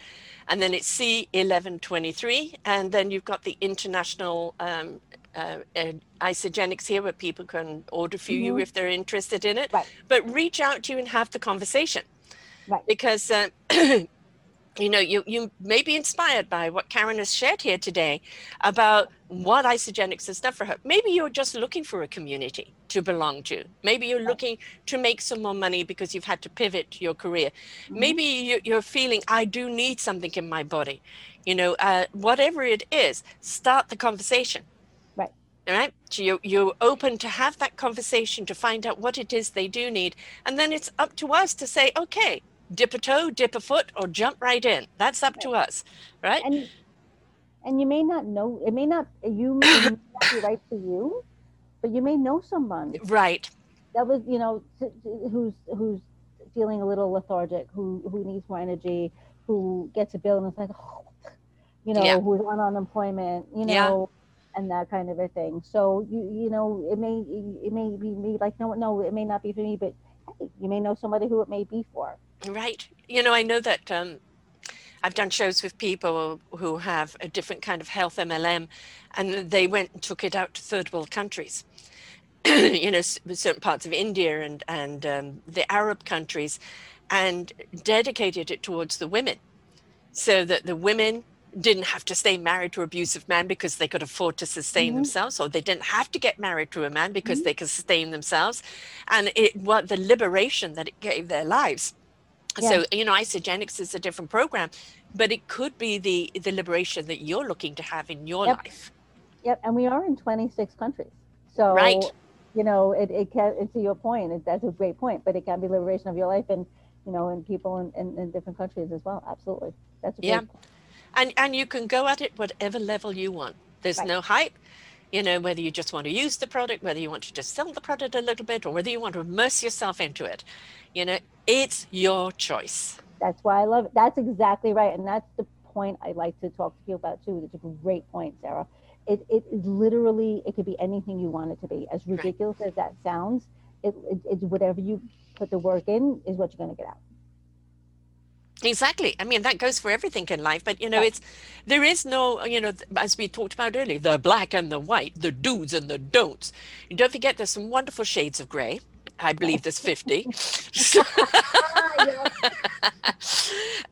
and then it's C1123. And then you've got the international um, uh, uh, Isagenix here where people can order for you Mhm. if they're interested in it. Right. But reach out to you and have the conversation. Right. Because, uh, you know, you, you may be inspired by what Karen has shared here today about what Isagenix has done for her. Maybe you're just looking for a community to belong to. Maybe you're looking to make some more money because you've had to pivot your career. Mhm. Maybe you- you're feeling, I do need something in my body. You know, uh, whatever it is, start the conversation. Right. All right. So you're, you're open to have that conversation to find out what it is they do need. And then it's up to us to say, okay, dip a toe, dip a foot, or jump right in. That's up to us. Right. and and you may not know it may not you may not be right for you, but you may know someone Right. that was you know who's who's feeling a little lethargic who who needs more energy who gets a bill and it's like oh, you know Yeah. who's on unemployment you Yeah. know and that kind of a thing so you you know it may it may be me like no no it may not be for me but you may know somebody who it may be for Right. You know, I know that um, I've done shows with people who have a different kind of health MLM, and they went and took it out to third world countries. you know, certain parts of India and and um, the Arab countries, and dedicated it towards the women, so that the women didn't have to stay married to abusive man because they could afford to sustain Mhm. themselves, or they didn't have to get married to a man because Mhm. they could sustain themselves, and it what the liberation that it gave their lives. So you know, Isagenix is a different program, but it could be the the liberation that you're looking to have in your Yep. life. Yep, and we are in 26 countries. So, Right. you know, it, it can, and to your point, it, that's a great point, but it can be liberation of your life and, you know, and people in, in, in different countries as well. Absolutely. That's a great Yeah. point. And and you can go at it whatever level you want there's Right. no hype you know whether you just want to use the product whether you want to just sell the product a little bit or whether you want to immerse yourself into it you know it's your choice That's why I love it. That's exactly right. And that's the point I like to talk to people about too. It's a great point, Sarah. It, it is literally, it could be anything you want it to be. As Right. ridiculous as that sounds, it, it, it's whatever you put the work in is what you're going to get out. Exactly i mean that goes for everything in life but you know Right. it's there is no you know as we talked about earlier the black and the white the do's and the don'ts and don't forget there's some wonderful shades of gray i believe there's 50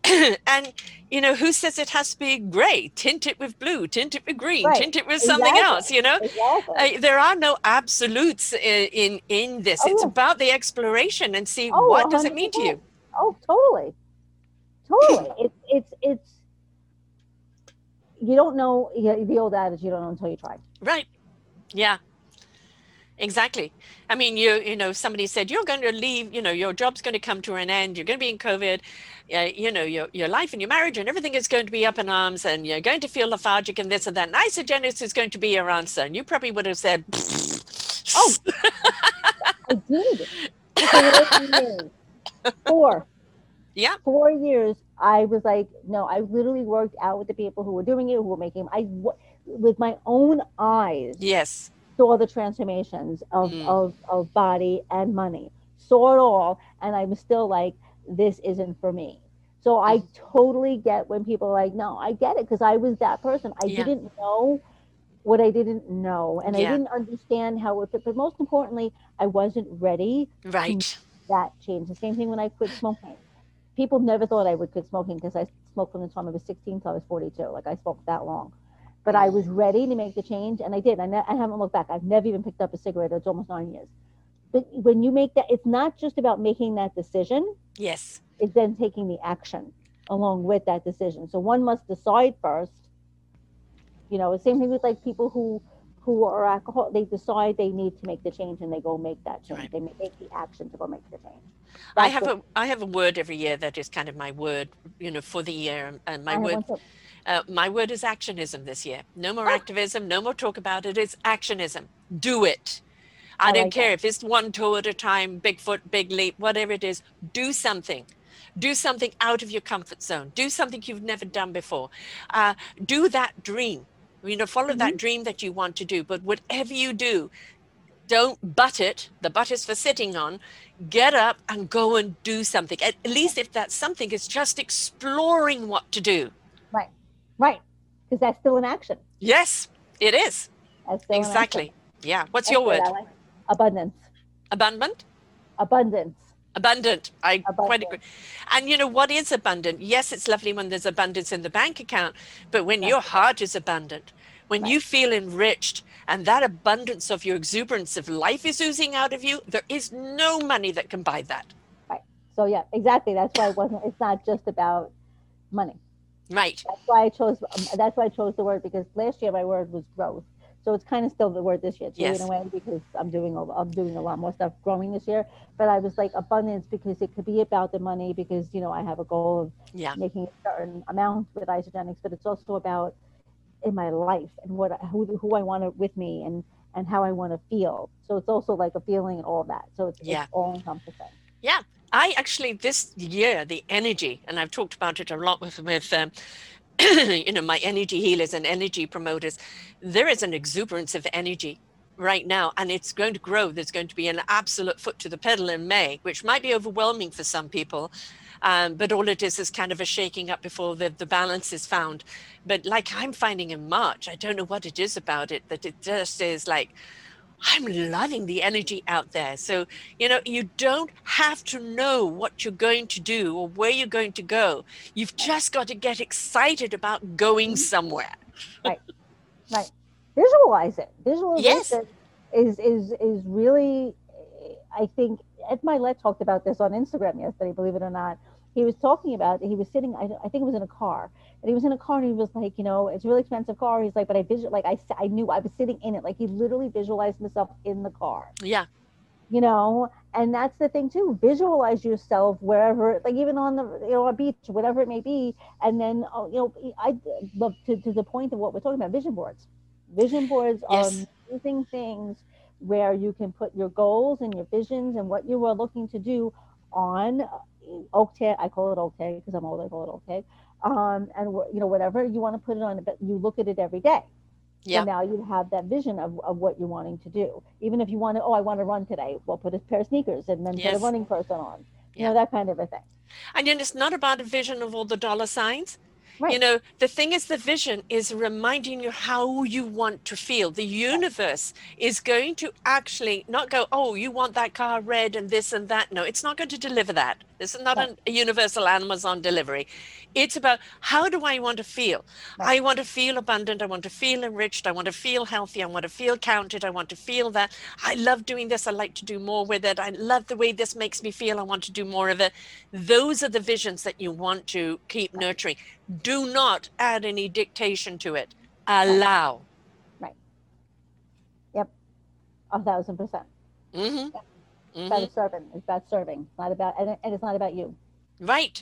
and you know who says it has to be gray tint it with blue tint it with green Right. tint it with something Exactly. else you know Exactly. uh, there are no absolutes in in, in this Oh, it's yeah. about the exploration and see Oh, what does it mean to you Oh, totally, totally. it's it's it's. You don't know the old adage. You don't know until you try. right yeah exactly i mean you you know somebody said you're going to leave you know your job's going to come to an end you're going to be in covid uh, you know your, your life and your marriage and everything is going to be up in arms and you're going to feel lethargic and this and that and Isagenix is going to be your answer and you probably would have said Oh. I did. Four. Yeah. Four years. I was like, no. I literally worked out with the people who were doing it, who were making. I with my own eyes yes saw the transformations of, Mm. of of body and money. Saw it all, and I'm still like, this isn't for me. So I Mm. totally get when people are like, no, I get it because I was that person. I Yeah. didn't know what I didn't know, and I didn't understand how it. fit. But most importantly, I wasn't ready right that change. The same thing when I quit smoking. People never thought I would quit smoking because I smoked from the time I was 16 till I was 42. Like I smoked that long. But I was mm. ready to make the change and I did. I, ne- I haven't looked back. I've never even picked up a cigarette. It's almost nine years. But when you make that, it's not just about making that decision, yes it's then taking the action along with that decision. So one must decide first. You know, same thing with like people who who are alcohol, they decide they need to make the change and they go make that change. Right. They make the action to go make the change. I have what- a I have a word every year that is kind of my word, you know, for the year. And my word. Uh, my word is actionism this year. No more activism, no more talk about it. It's actionism. Do it. I, I don't like care that. if it's one toe at a time, big foot, big leap, whatever it is. Do something. Do something out of your comfort zone. Do something you've never done before. Uh, do that dream. You know, follow that mm-hmm. dream that you want to do. But whatever you do, don't butt it. The butt is for sitting on. Get up and go and do something. At least if that something is just exploring what to do. Right. Right. Because that's still an action. Yes, it is. Exactly. Yeah. What's That's your word? Like. Abundance. Abundant? Abundance. Abundant. I quite agree. And you know what is abundant? Yes, it's lovely when there's abundance in the bank account, but when your heart is abundant, when you feel enriched and that abundance of your exuberance of life is oozing out of you, there is no money that can buy that. Right. So yeah, exactly. That's why it wasn't. It's not just about money. Right. That's why I chose. Um, that's why I chose the word because last year my word was growth. So it's kind of still the word this year too, Yes. in a way, because I'm doing a, I'm doing a lot more stuff growing this year. But I was like abundance because it could be about the money because you know I have a goal of Yeah. making a certain amount with Isagenix, but it's also about in my life and what who who I want with me and and how I want to feel. So it's also like a feeling and all that. So it's, Yeah. it's all encompassing. Yeah, I actually this year the energy, and I've talked about it a lot with with um, you know my energy healers and energy promoters. There is an exuberance of energy right now, and it's going to grow. There's going to be an absolute foot to the pedal in May, which might be overwhelming for some people. Um, but all it is is kind of a shaking up before the, the balance is found. But like I'm finding in March, I don't know what it is about it that it just is like I'm loving the energy out there. So, you know, you don't have to know what you're going to do or where you're going to go. You've just got to get excited about going mm-hmm. somewhere. Right. Right. Visualize it. Visualization Yes. is is is really I think Ed Mylett talked about this on Instagram yesterday, believe it or not. He was talking about he was sitting I, I think it was in a car and he was in a car and he was like, you know, it's a really expensive car. He's like, but I visual like I, I knew I was sitting in it. Like he literally visualized himself in the car. Yeah. you know and that's the thing too visualize yourself wherever like even on the you know a beach whatever it may be and then oh, you know i love to, to the point of what we're talking about vision boards vision boards Yes. are amazing things where you can put your goals and your visions and what you are looking to do on oak tag i call it oak tag because i'm old i call it oak tag um, and you know whatever you want to put it on but you look at it every day Yeah. so now you have that vision of, of what you're wanting to do. Even if you want to, oh, I want to run today, well, put a pair of sneakers and then put a running person on. You Yeah. know, that kind of a thing. And then it's not about a vision of all the dollar signs. Right. You know, the thing is, the vision is reminding you how you want to feel. The universe is going to actually not go, oh, you want that car red and this and that. No, it's not going to deliver that. This is not Right. a universal Amazon delivery. It's about how do I want to feel? Right. I want to feel abundant. I want to feel enriched. I want to feel healthy. I want to feel counted. I want to feel that I love doing this. I like to do more with it. I love the way this makes me feel. I want to do more of it. Those are the visions that you want to keep nurturing. Do not add any dictation to it. Allow. Right. Yep. A thousand percent. hmm Mm-hmm. It's about serving. It's about serving. It's not about, and, and it's not about you. Right.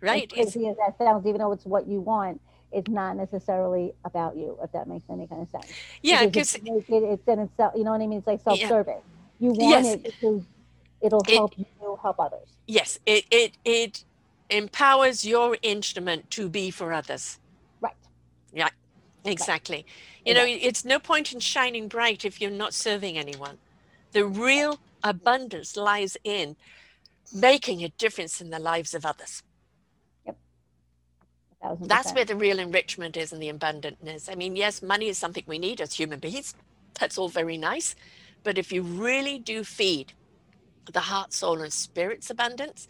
Right. As It's, as that sounds, even though it's what you want, it's not necessarily about you, if that makes any kind of sense. yeah, Because it's, it, it's in itself, you know what I mean? It's like self-serving. You want Yes. it because it'll It- help you help others. yes, it, it it empowers your instrument to be for others. Right. Yeah, exactly. You know, it's no point in shining bright if you're not serving anyone. The real abundance lies in making a difference in the lives of others. Thousand That's where the real enrichment is and the abundantness. I mean, yes, money is something we need as human beings. That's all very nice. But if you really do feed the heart, soul, and spirit's abundance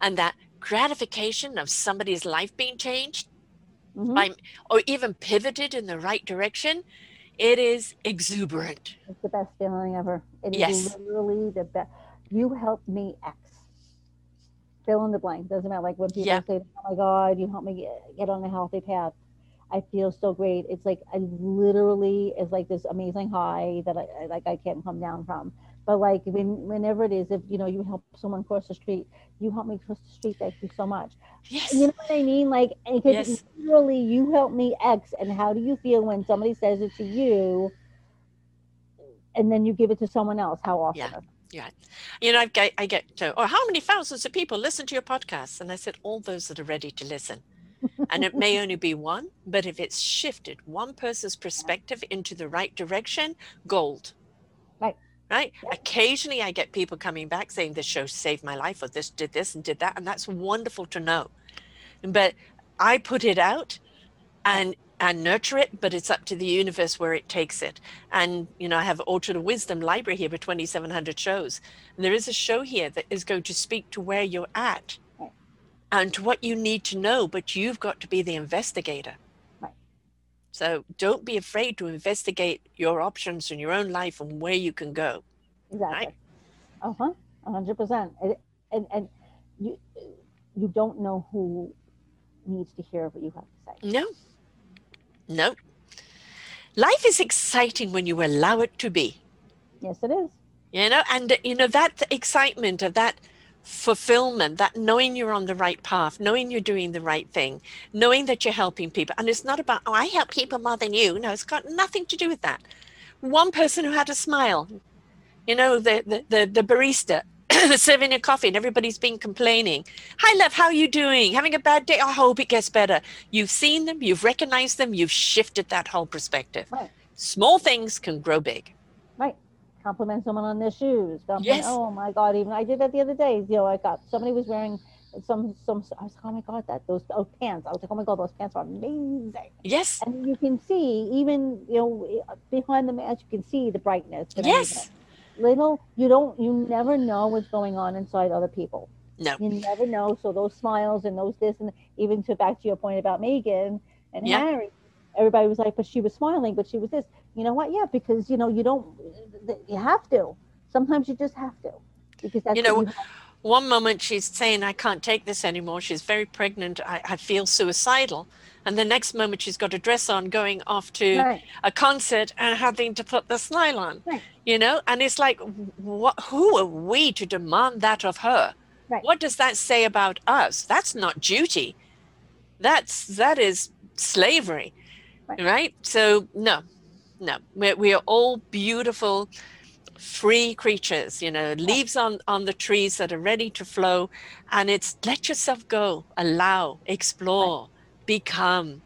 and that gratification of somebody's life being changed Mhm. by, or even pivoted in the right direction, it is exuberant. It's the best feeling ever. It is Yes. literally the best. You helped me X. Fill in the blank. Doesn't matter. Like when people Yeah. say, "Oh my God, you helped me get, get on a healthy path." I feel so great. It's like I literally is like this amazing high that I I- like I can't come down from. But like when, whenever it is, if you know you help someone cross the street, you help me cross the street. Thank you so much. Yes. You know what I mean? Like, because Yes. literally, you help me X, and how do you feel when somebody says it to you, and then you give it to someone else? How often? Yeah. You know, I get, I get to, oh, how many thousands of people listen to your podcast? And I said, all those that are ready to listen. and it may only be one, but if it's shifted one person's perspective into the right direction, gold. Right. Right. Occasionally I get people coming back saying this show saved my life or this did this and did that. And that's wonderful to know. But I put it out and and nurture it, but it's up to the universe where it takes it. And you know, I have Orchard of Wisdom library here with 2,700 shows. And there is a show here that is going to speak to where you're at and to what you need to know, but you've got to be the investigator. Right. So don't be afraid to investigate your options in your own life and where you can go. Exactly. Uh huh. A hundred percent. And and and you you don't know who needs to hear what you have to say. No, no. Life is exciting when you allow it to be. Yes, it is. you know and you know that excitement of that fulfillment that knowing you're on the right path knowing you're doing the right thing knowing that you're helping people. And it's not about oh i help people more than you. No it's got nothing to do with that. One person who had a smile you know the the the, the barista serving a coffee and everybody's been complaining. Hi love how are you doing? Having a bad day? I hope it gets better. You've seen them you've recognized them you've shifted that whole perspective. Right. small things can grow big. Compliment someone on their shoes. Yes. Oh my God! Even I did that the other day. You know, I got somebody was wearing some some. I was like, oh my God, that those those pants. I was like, oh my God, those pants are amazing. yes And you can see even you know behind the mask, you can see the brightness. yes. Little, you don't, you never know what's going on inside other people. no You never know. So those smiles and those this and even to back to your point about Meghan and Yeah. Harry, everybody was like, but she was smiling, but she was this. You know what? Yeah, because you know you don't, you have to. Sometimes you just have to, because that's You know, have- one moment she's saying i can't take this anymore she's very pregnant i, I feel suicidal and the next moment she's got a dress on going off to right, a concert and having to put the smile on Right. you know and it's like what who are we to demand that of her Right. what does that say about us that's not duty that's that is slavery right, so no no we're, we are all beautiful free creatures you know leaves on on the trees that are ready to flow and it's let yourself go allow explore become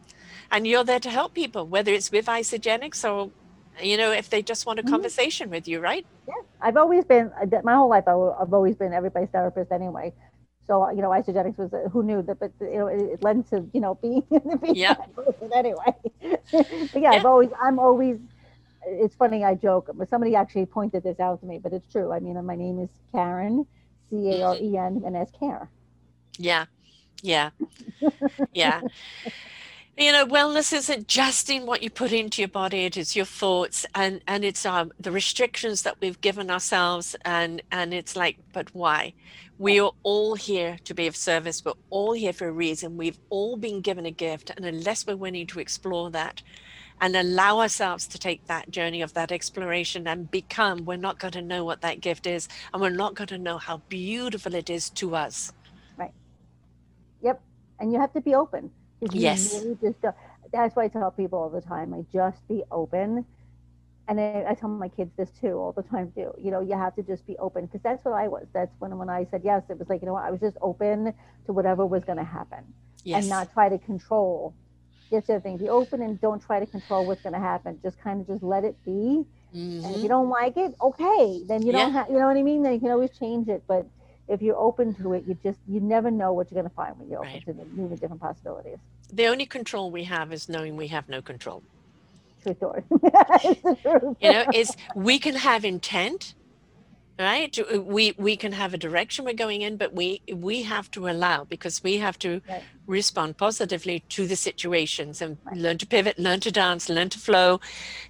and you're there to help people whether it's with Isagenix or you know if they just want a Mhm. conversation with you right yeah. I've always been my whole life. I, have always been everybody's therapist anyway. So you know, Isagenix was uh, who knew that, but you know, it, it lends to you know being, being Yeah. anyway. but yeah, I've always I'm always. It's funny I joke, but somebody actually pointed this out to me, but it's true. I mean, my name is Karen, C A R E N, and as care. yeah yeah yeah you know wellness isn't just in what you put into your body it is your thoughts and and it's um the restrictions that we've given ourselves and and it's like but why we are all here to be of service we're all here for a reason we've all been given a gift and unless we're willing to explore that and allow ourselves to take that journey of that exploration and become we're not going to know what that gift is and we're not going to know how beautiful it is to us Right. Yep. and you have to be open. You Yes. really just don't- that's why I tell people all the time, like just be open. And I, I tell my kids this too all the time too. You know, you have to just be open because that's what I was. That's when when I said yes, it was like you know what, I was just open to whatever was going to happen yes and not try to control. That's the other thing. Be open and don't try to control what's going to happen. Just kind of just let it be. And if you mm-hmm. don't like it, okay, then you don't have. You know what I mean? Then you can always change it. But if you're open to it, you just you never know what you're going to find when you're Right. open to the new and different possibilities. The only control we have is knowing we have no control True story. it's the truth. you know is we can have intent right uh, we we can have a direction we're going in but we we have to allow because we have to Right. respond positively to the situations and Right. learn to pivot learn to dance learn to flow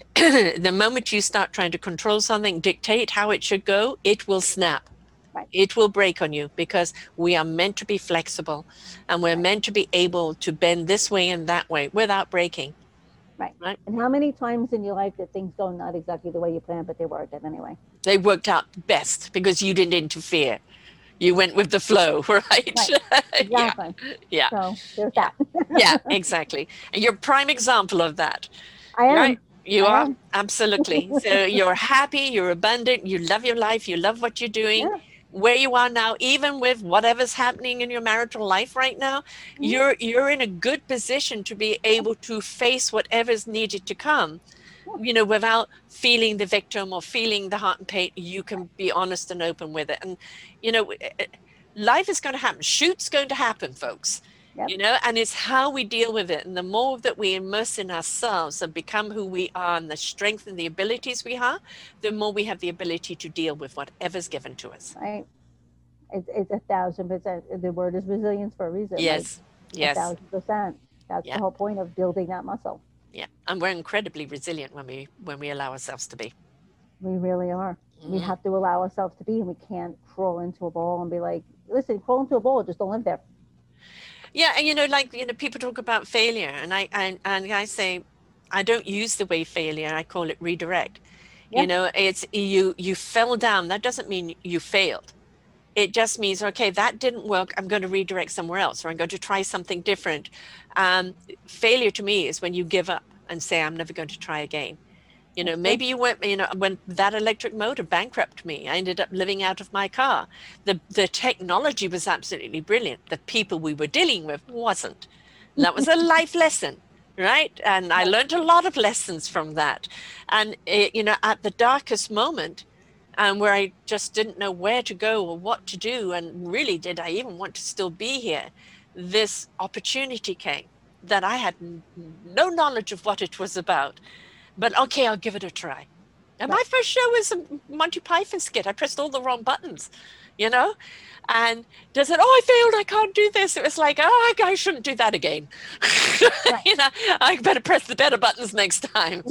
the moment you start trying to control something dictate how it should go it will snap Right. it will break on you because we are meant to be flexible and we're meant to be able to bend this way and that way without breaking Right. Right. And how many times in your life did things go not exactly the way you planned, but they worked out anyway? They worked out best because you didn't interfere. You went with the flow, right? yeah. Exactly. Yeah. So there's that. yeah, exactly. And you're a prime example of that. I am. Right. You I are am. absolutely. So you're happy, you're abundant, you love your life, you love what you're doing. Yeah. Where you are now, even with whatever's happening in your marital life right now, Mm-hmm. you're you're in a good position to be able to face whatever's needed to come. You know, without feeling the victim or feeling the heart and pain, you can be honest and open with it. And you know, eh, eh, life is going to happen. Shoot's going to happen, folks Yep. you know and it's how we deal with it and the more that we immerse in ourselves and become who we are and the strength and the abilities we have the more we have the ability to deal with whatever's given to us Right. It's, it's a thousand percent. The word is resilience for a reason. like, yes A thousand percent. That's Yeah. the whole point of building that muscle. yeah and we're incredibly resilient when we when we allow ourselves to be We really are. We Mhm. have to allow ourselves to be, and we can't crawl into a ball and be like, listen, crawl into a ball, just don't live there. Yeah and you know like you know people talk about failure and i and, and i say i don't use the way failure i call it redirect. Yeah. you know it's you you fell down that doesn't mean you failed. It just means okay that didn't work i'm going to redirect somewhere else or i'm going to try something different. Um, failure to me is when you give up and say i'm never going to try again you know maybe you went you know when that electric motor bankrupt me i ended up living out of my car. The the technology was absolutely brilliant. The people we were dealing with wasn't. That was a life lesson right? And i learned a lot of lessons from that. And it, you know at the darkest moment and where I just didn't know where to go or what to do, and really did I even want to still be here, this opportunity came that I had n- no knowledge of what it was about. But okay, I'll give it a try. And my first show was a Monty Python skit. I pressed all the wrong buttons, you know? And they said, Oh, I failed. I can't do this. It was like, Oh, I, I shouldn't do that again. you know, I better press the better buttons next time.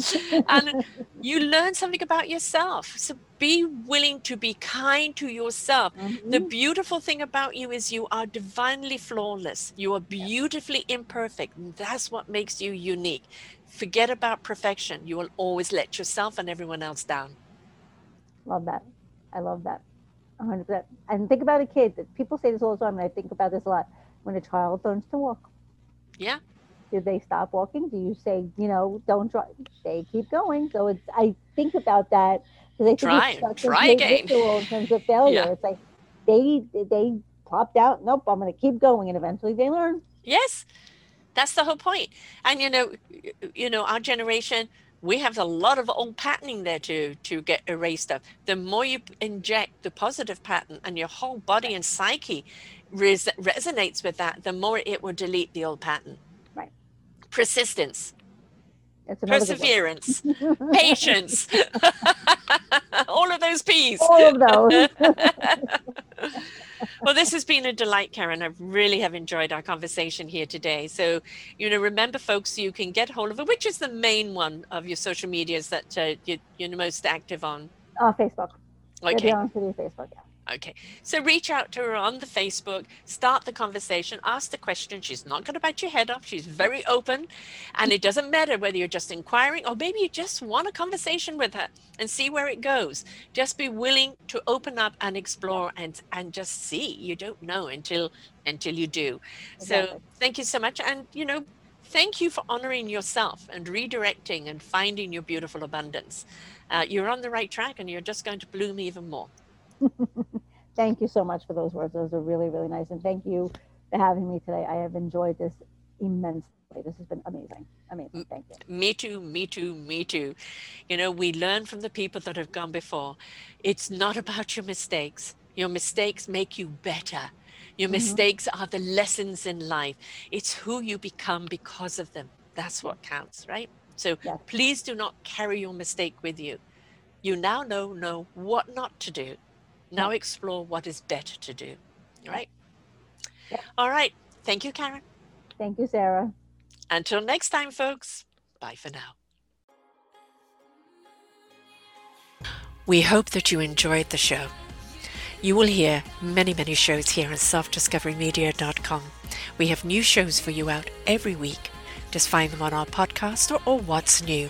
and you learn something about yourself. So be willing to be kind to yourself. The Mhm. beautiful thing about you is you are divinely flawless. You are beautifully imperfect. And that's what makes you unique. Forget about perfection. You will always let yourself and everyone else down. Love that. I love that. 100%. And think about a kid. that People say this all the time, and I think about this a lot. When a child learns to walk, Yeah. do they stop walking? Do you say, you know, don't try? They keep going. So it's, I think about that because I think Try it's such a try big again. ritual in terms of failure. Yeah. It's like they they popped out. Nope, I'm going to keep going, and eventually they learn. Yes, that's the whole point. And you know, you know, our generation, we have a lot of old patterning there to to get erased of. The more you inject the positive pattern, and your whole body and psyche res- resonates with that, the more it will delete the old pattern. Right. Persistence, It's another good one. perseverance, patience, all of those P's. All of those. well, this has been a delight, Karen. I really have enjoyed our conversation here today. So, you know, remember, folks, you can get hold of it. Which is the main one of your social medias that uh, you, you're the most active on? uh, Facebook. Be Okay. you, Facebook. Yeah. Okay. So reach out to her on the Facebook, start the conversation, ask the question. She's not going to bite your head off. She's very open. And it doesn't matter whether you're just inquiring or maybe you just want a conversation with her and see where it goes. Just be willing to open up and explore and and just see. You don't know until until you do. So thank you so much. And you know, thank you for honoring yourself and redirecting and finding your beautiful abundance. Uh, you're on the right track and you're just going to bloom even more. Thank you so much for those words. Those are really, really nice. And thank you for having me today. I have enjoyed this immensely. This has been amazing. Amazing. Thank you. Me too, me too, me too. You know, we learn from the people that have gone before. It's not about your mistakes. Your mistakes make you better. Your Mhm. mistakes are the lessons in life. It's who you become because of them. That's what counts, right? So Yes. please do not carry your mistake with you. You now know know what not to do. Now explore what is better to do. All right? Yeah. All right. Thank you, Karen. Thank you, Sarah. Until next time, folks. Bye for now. We hope that you enjoyed the show. You will hear many, many shows here on selfdiscoverymedia.com. We have new shows for you out every week. Just find them on our podcast or, or What's New.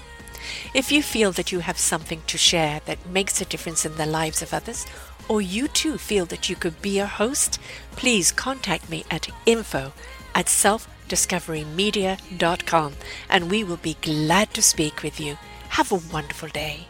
If you feel that you have something to share that makes a difference in the lives of others, or you too feel that you could be a host, please contact me at info at selfdiscoverymedia.com and we will be glad to speak with you. Have a wonderful day.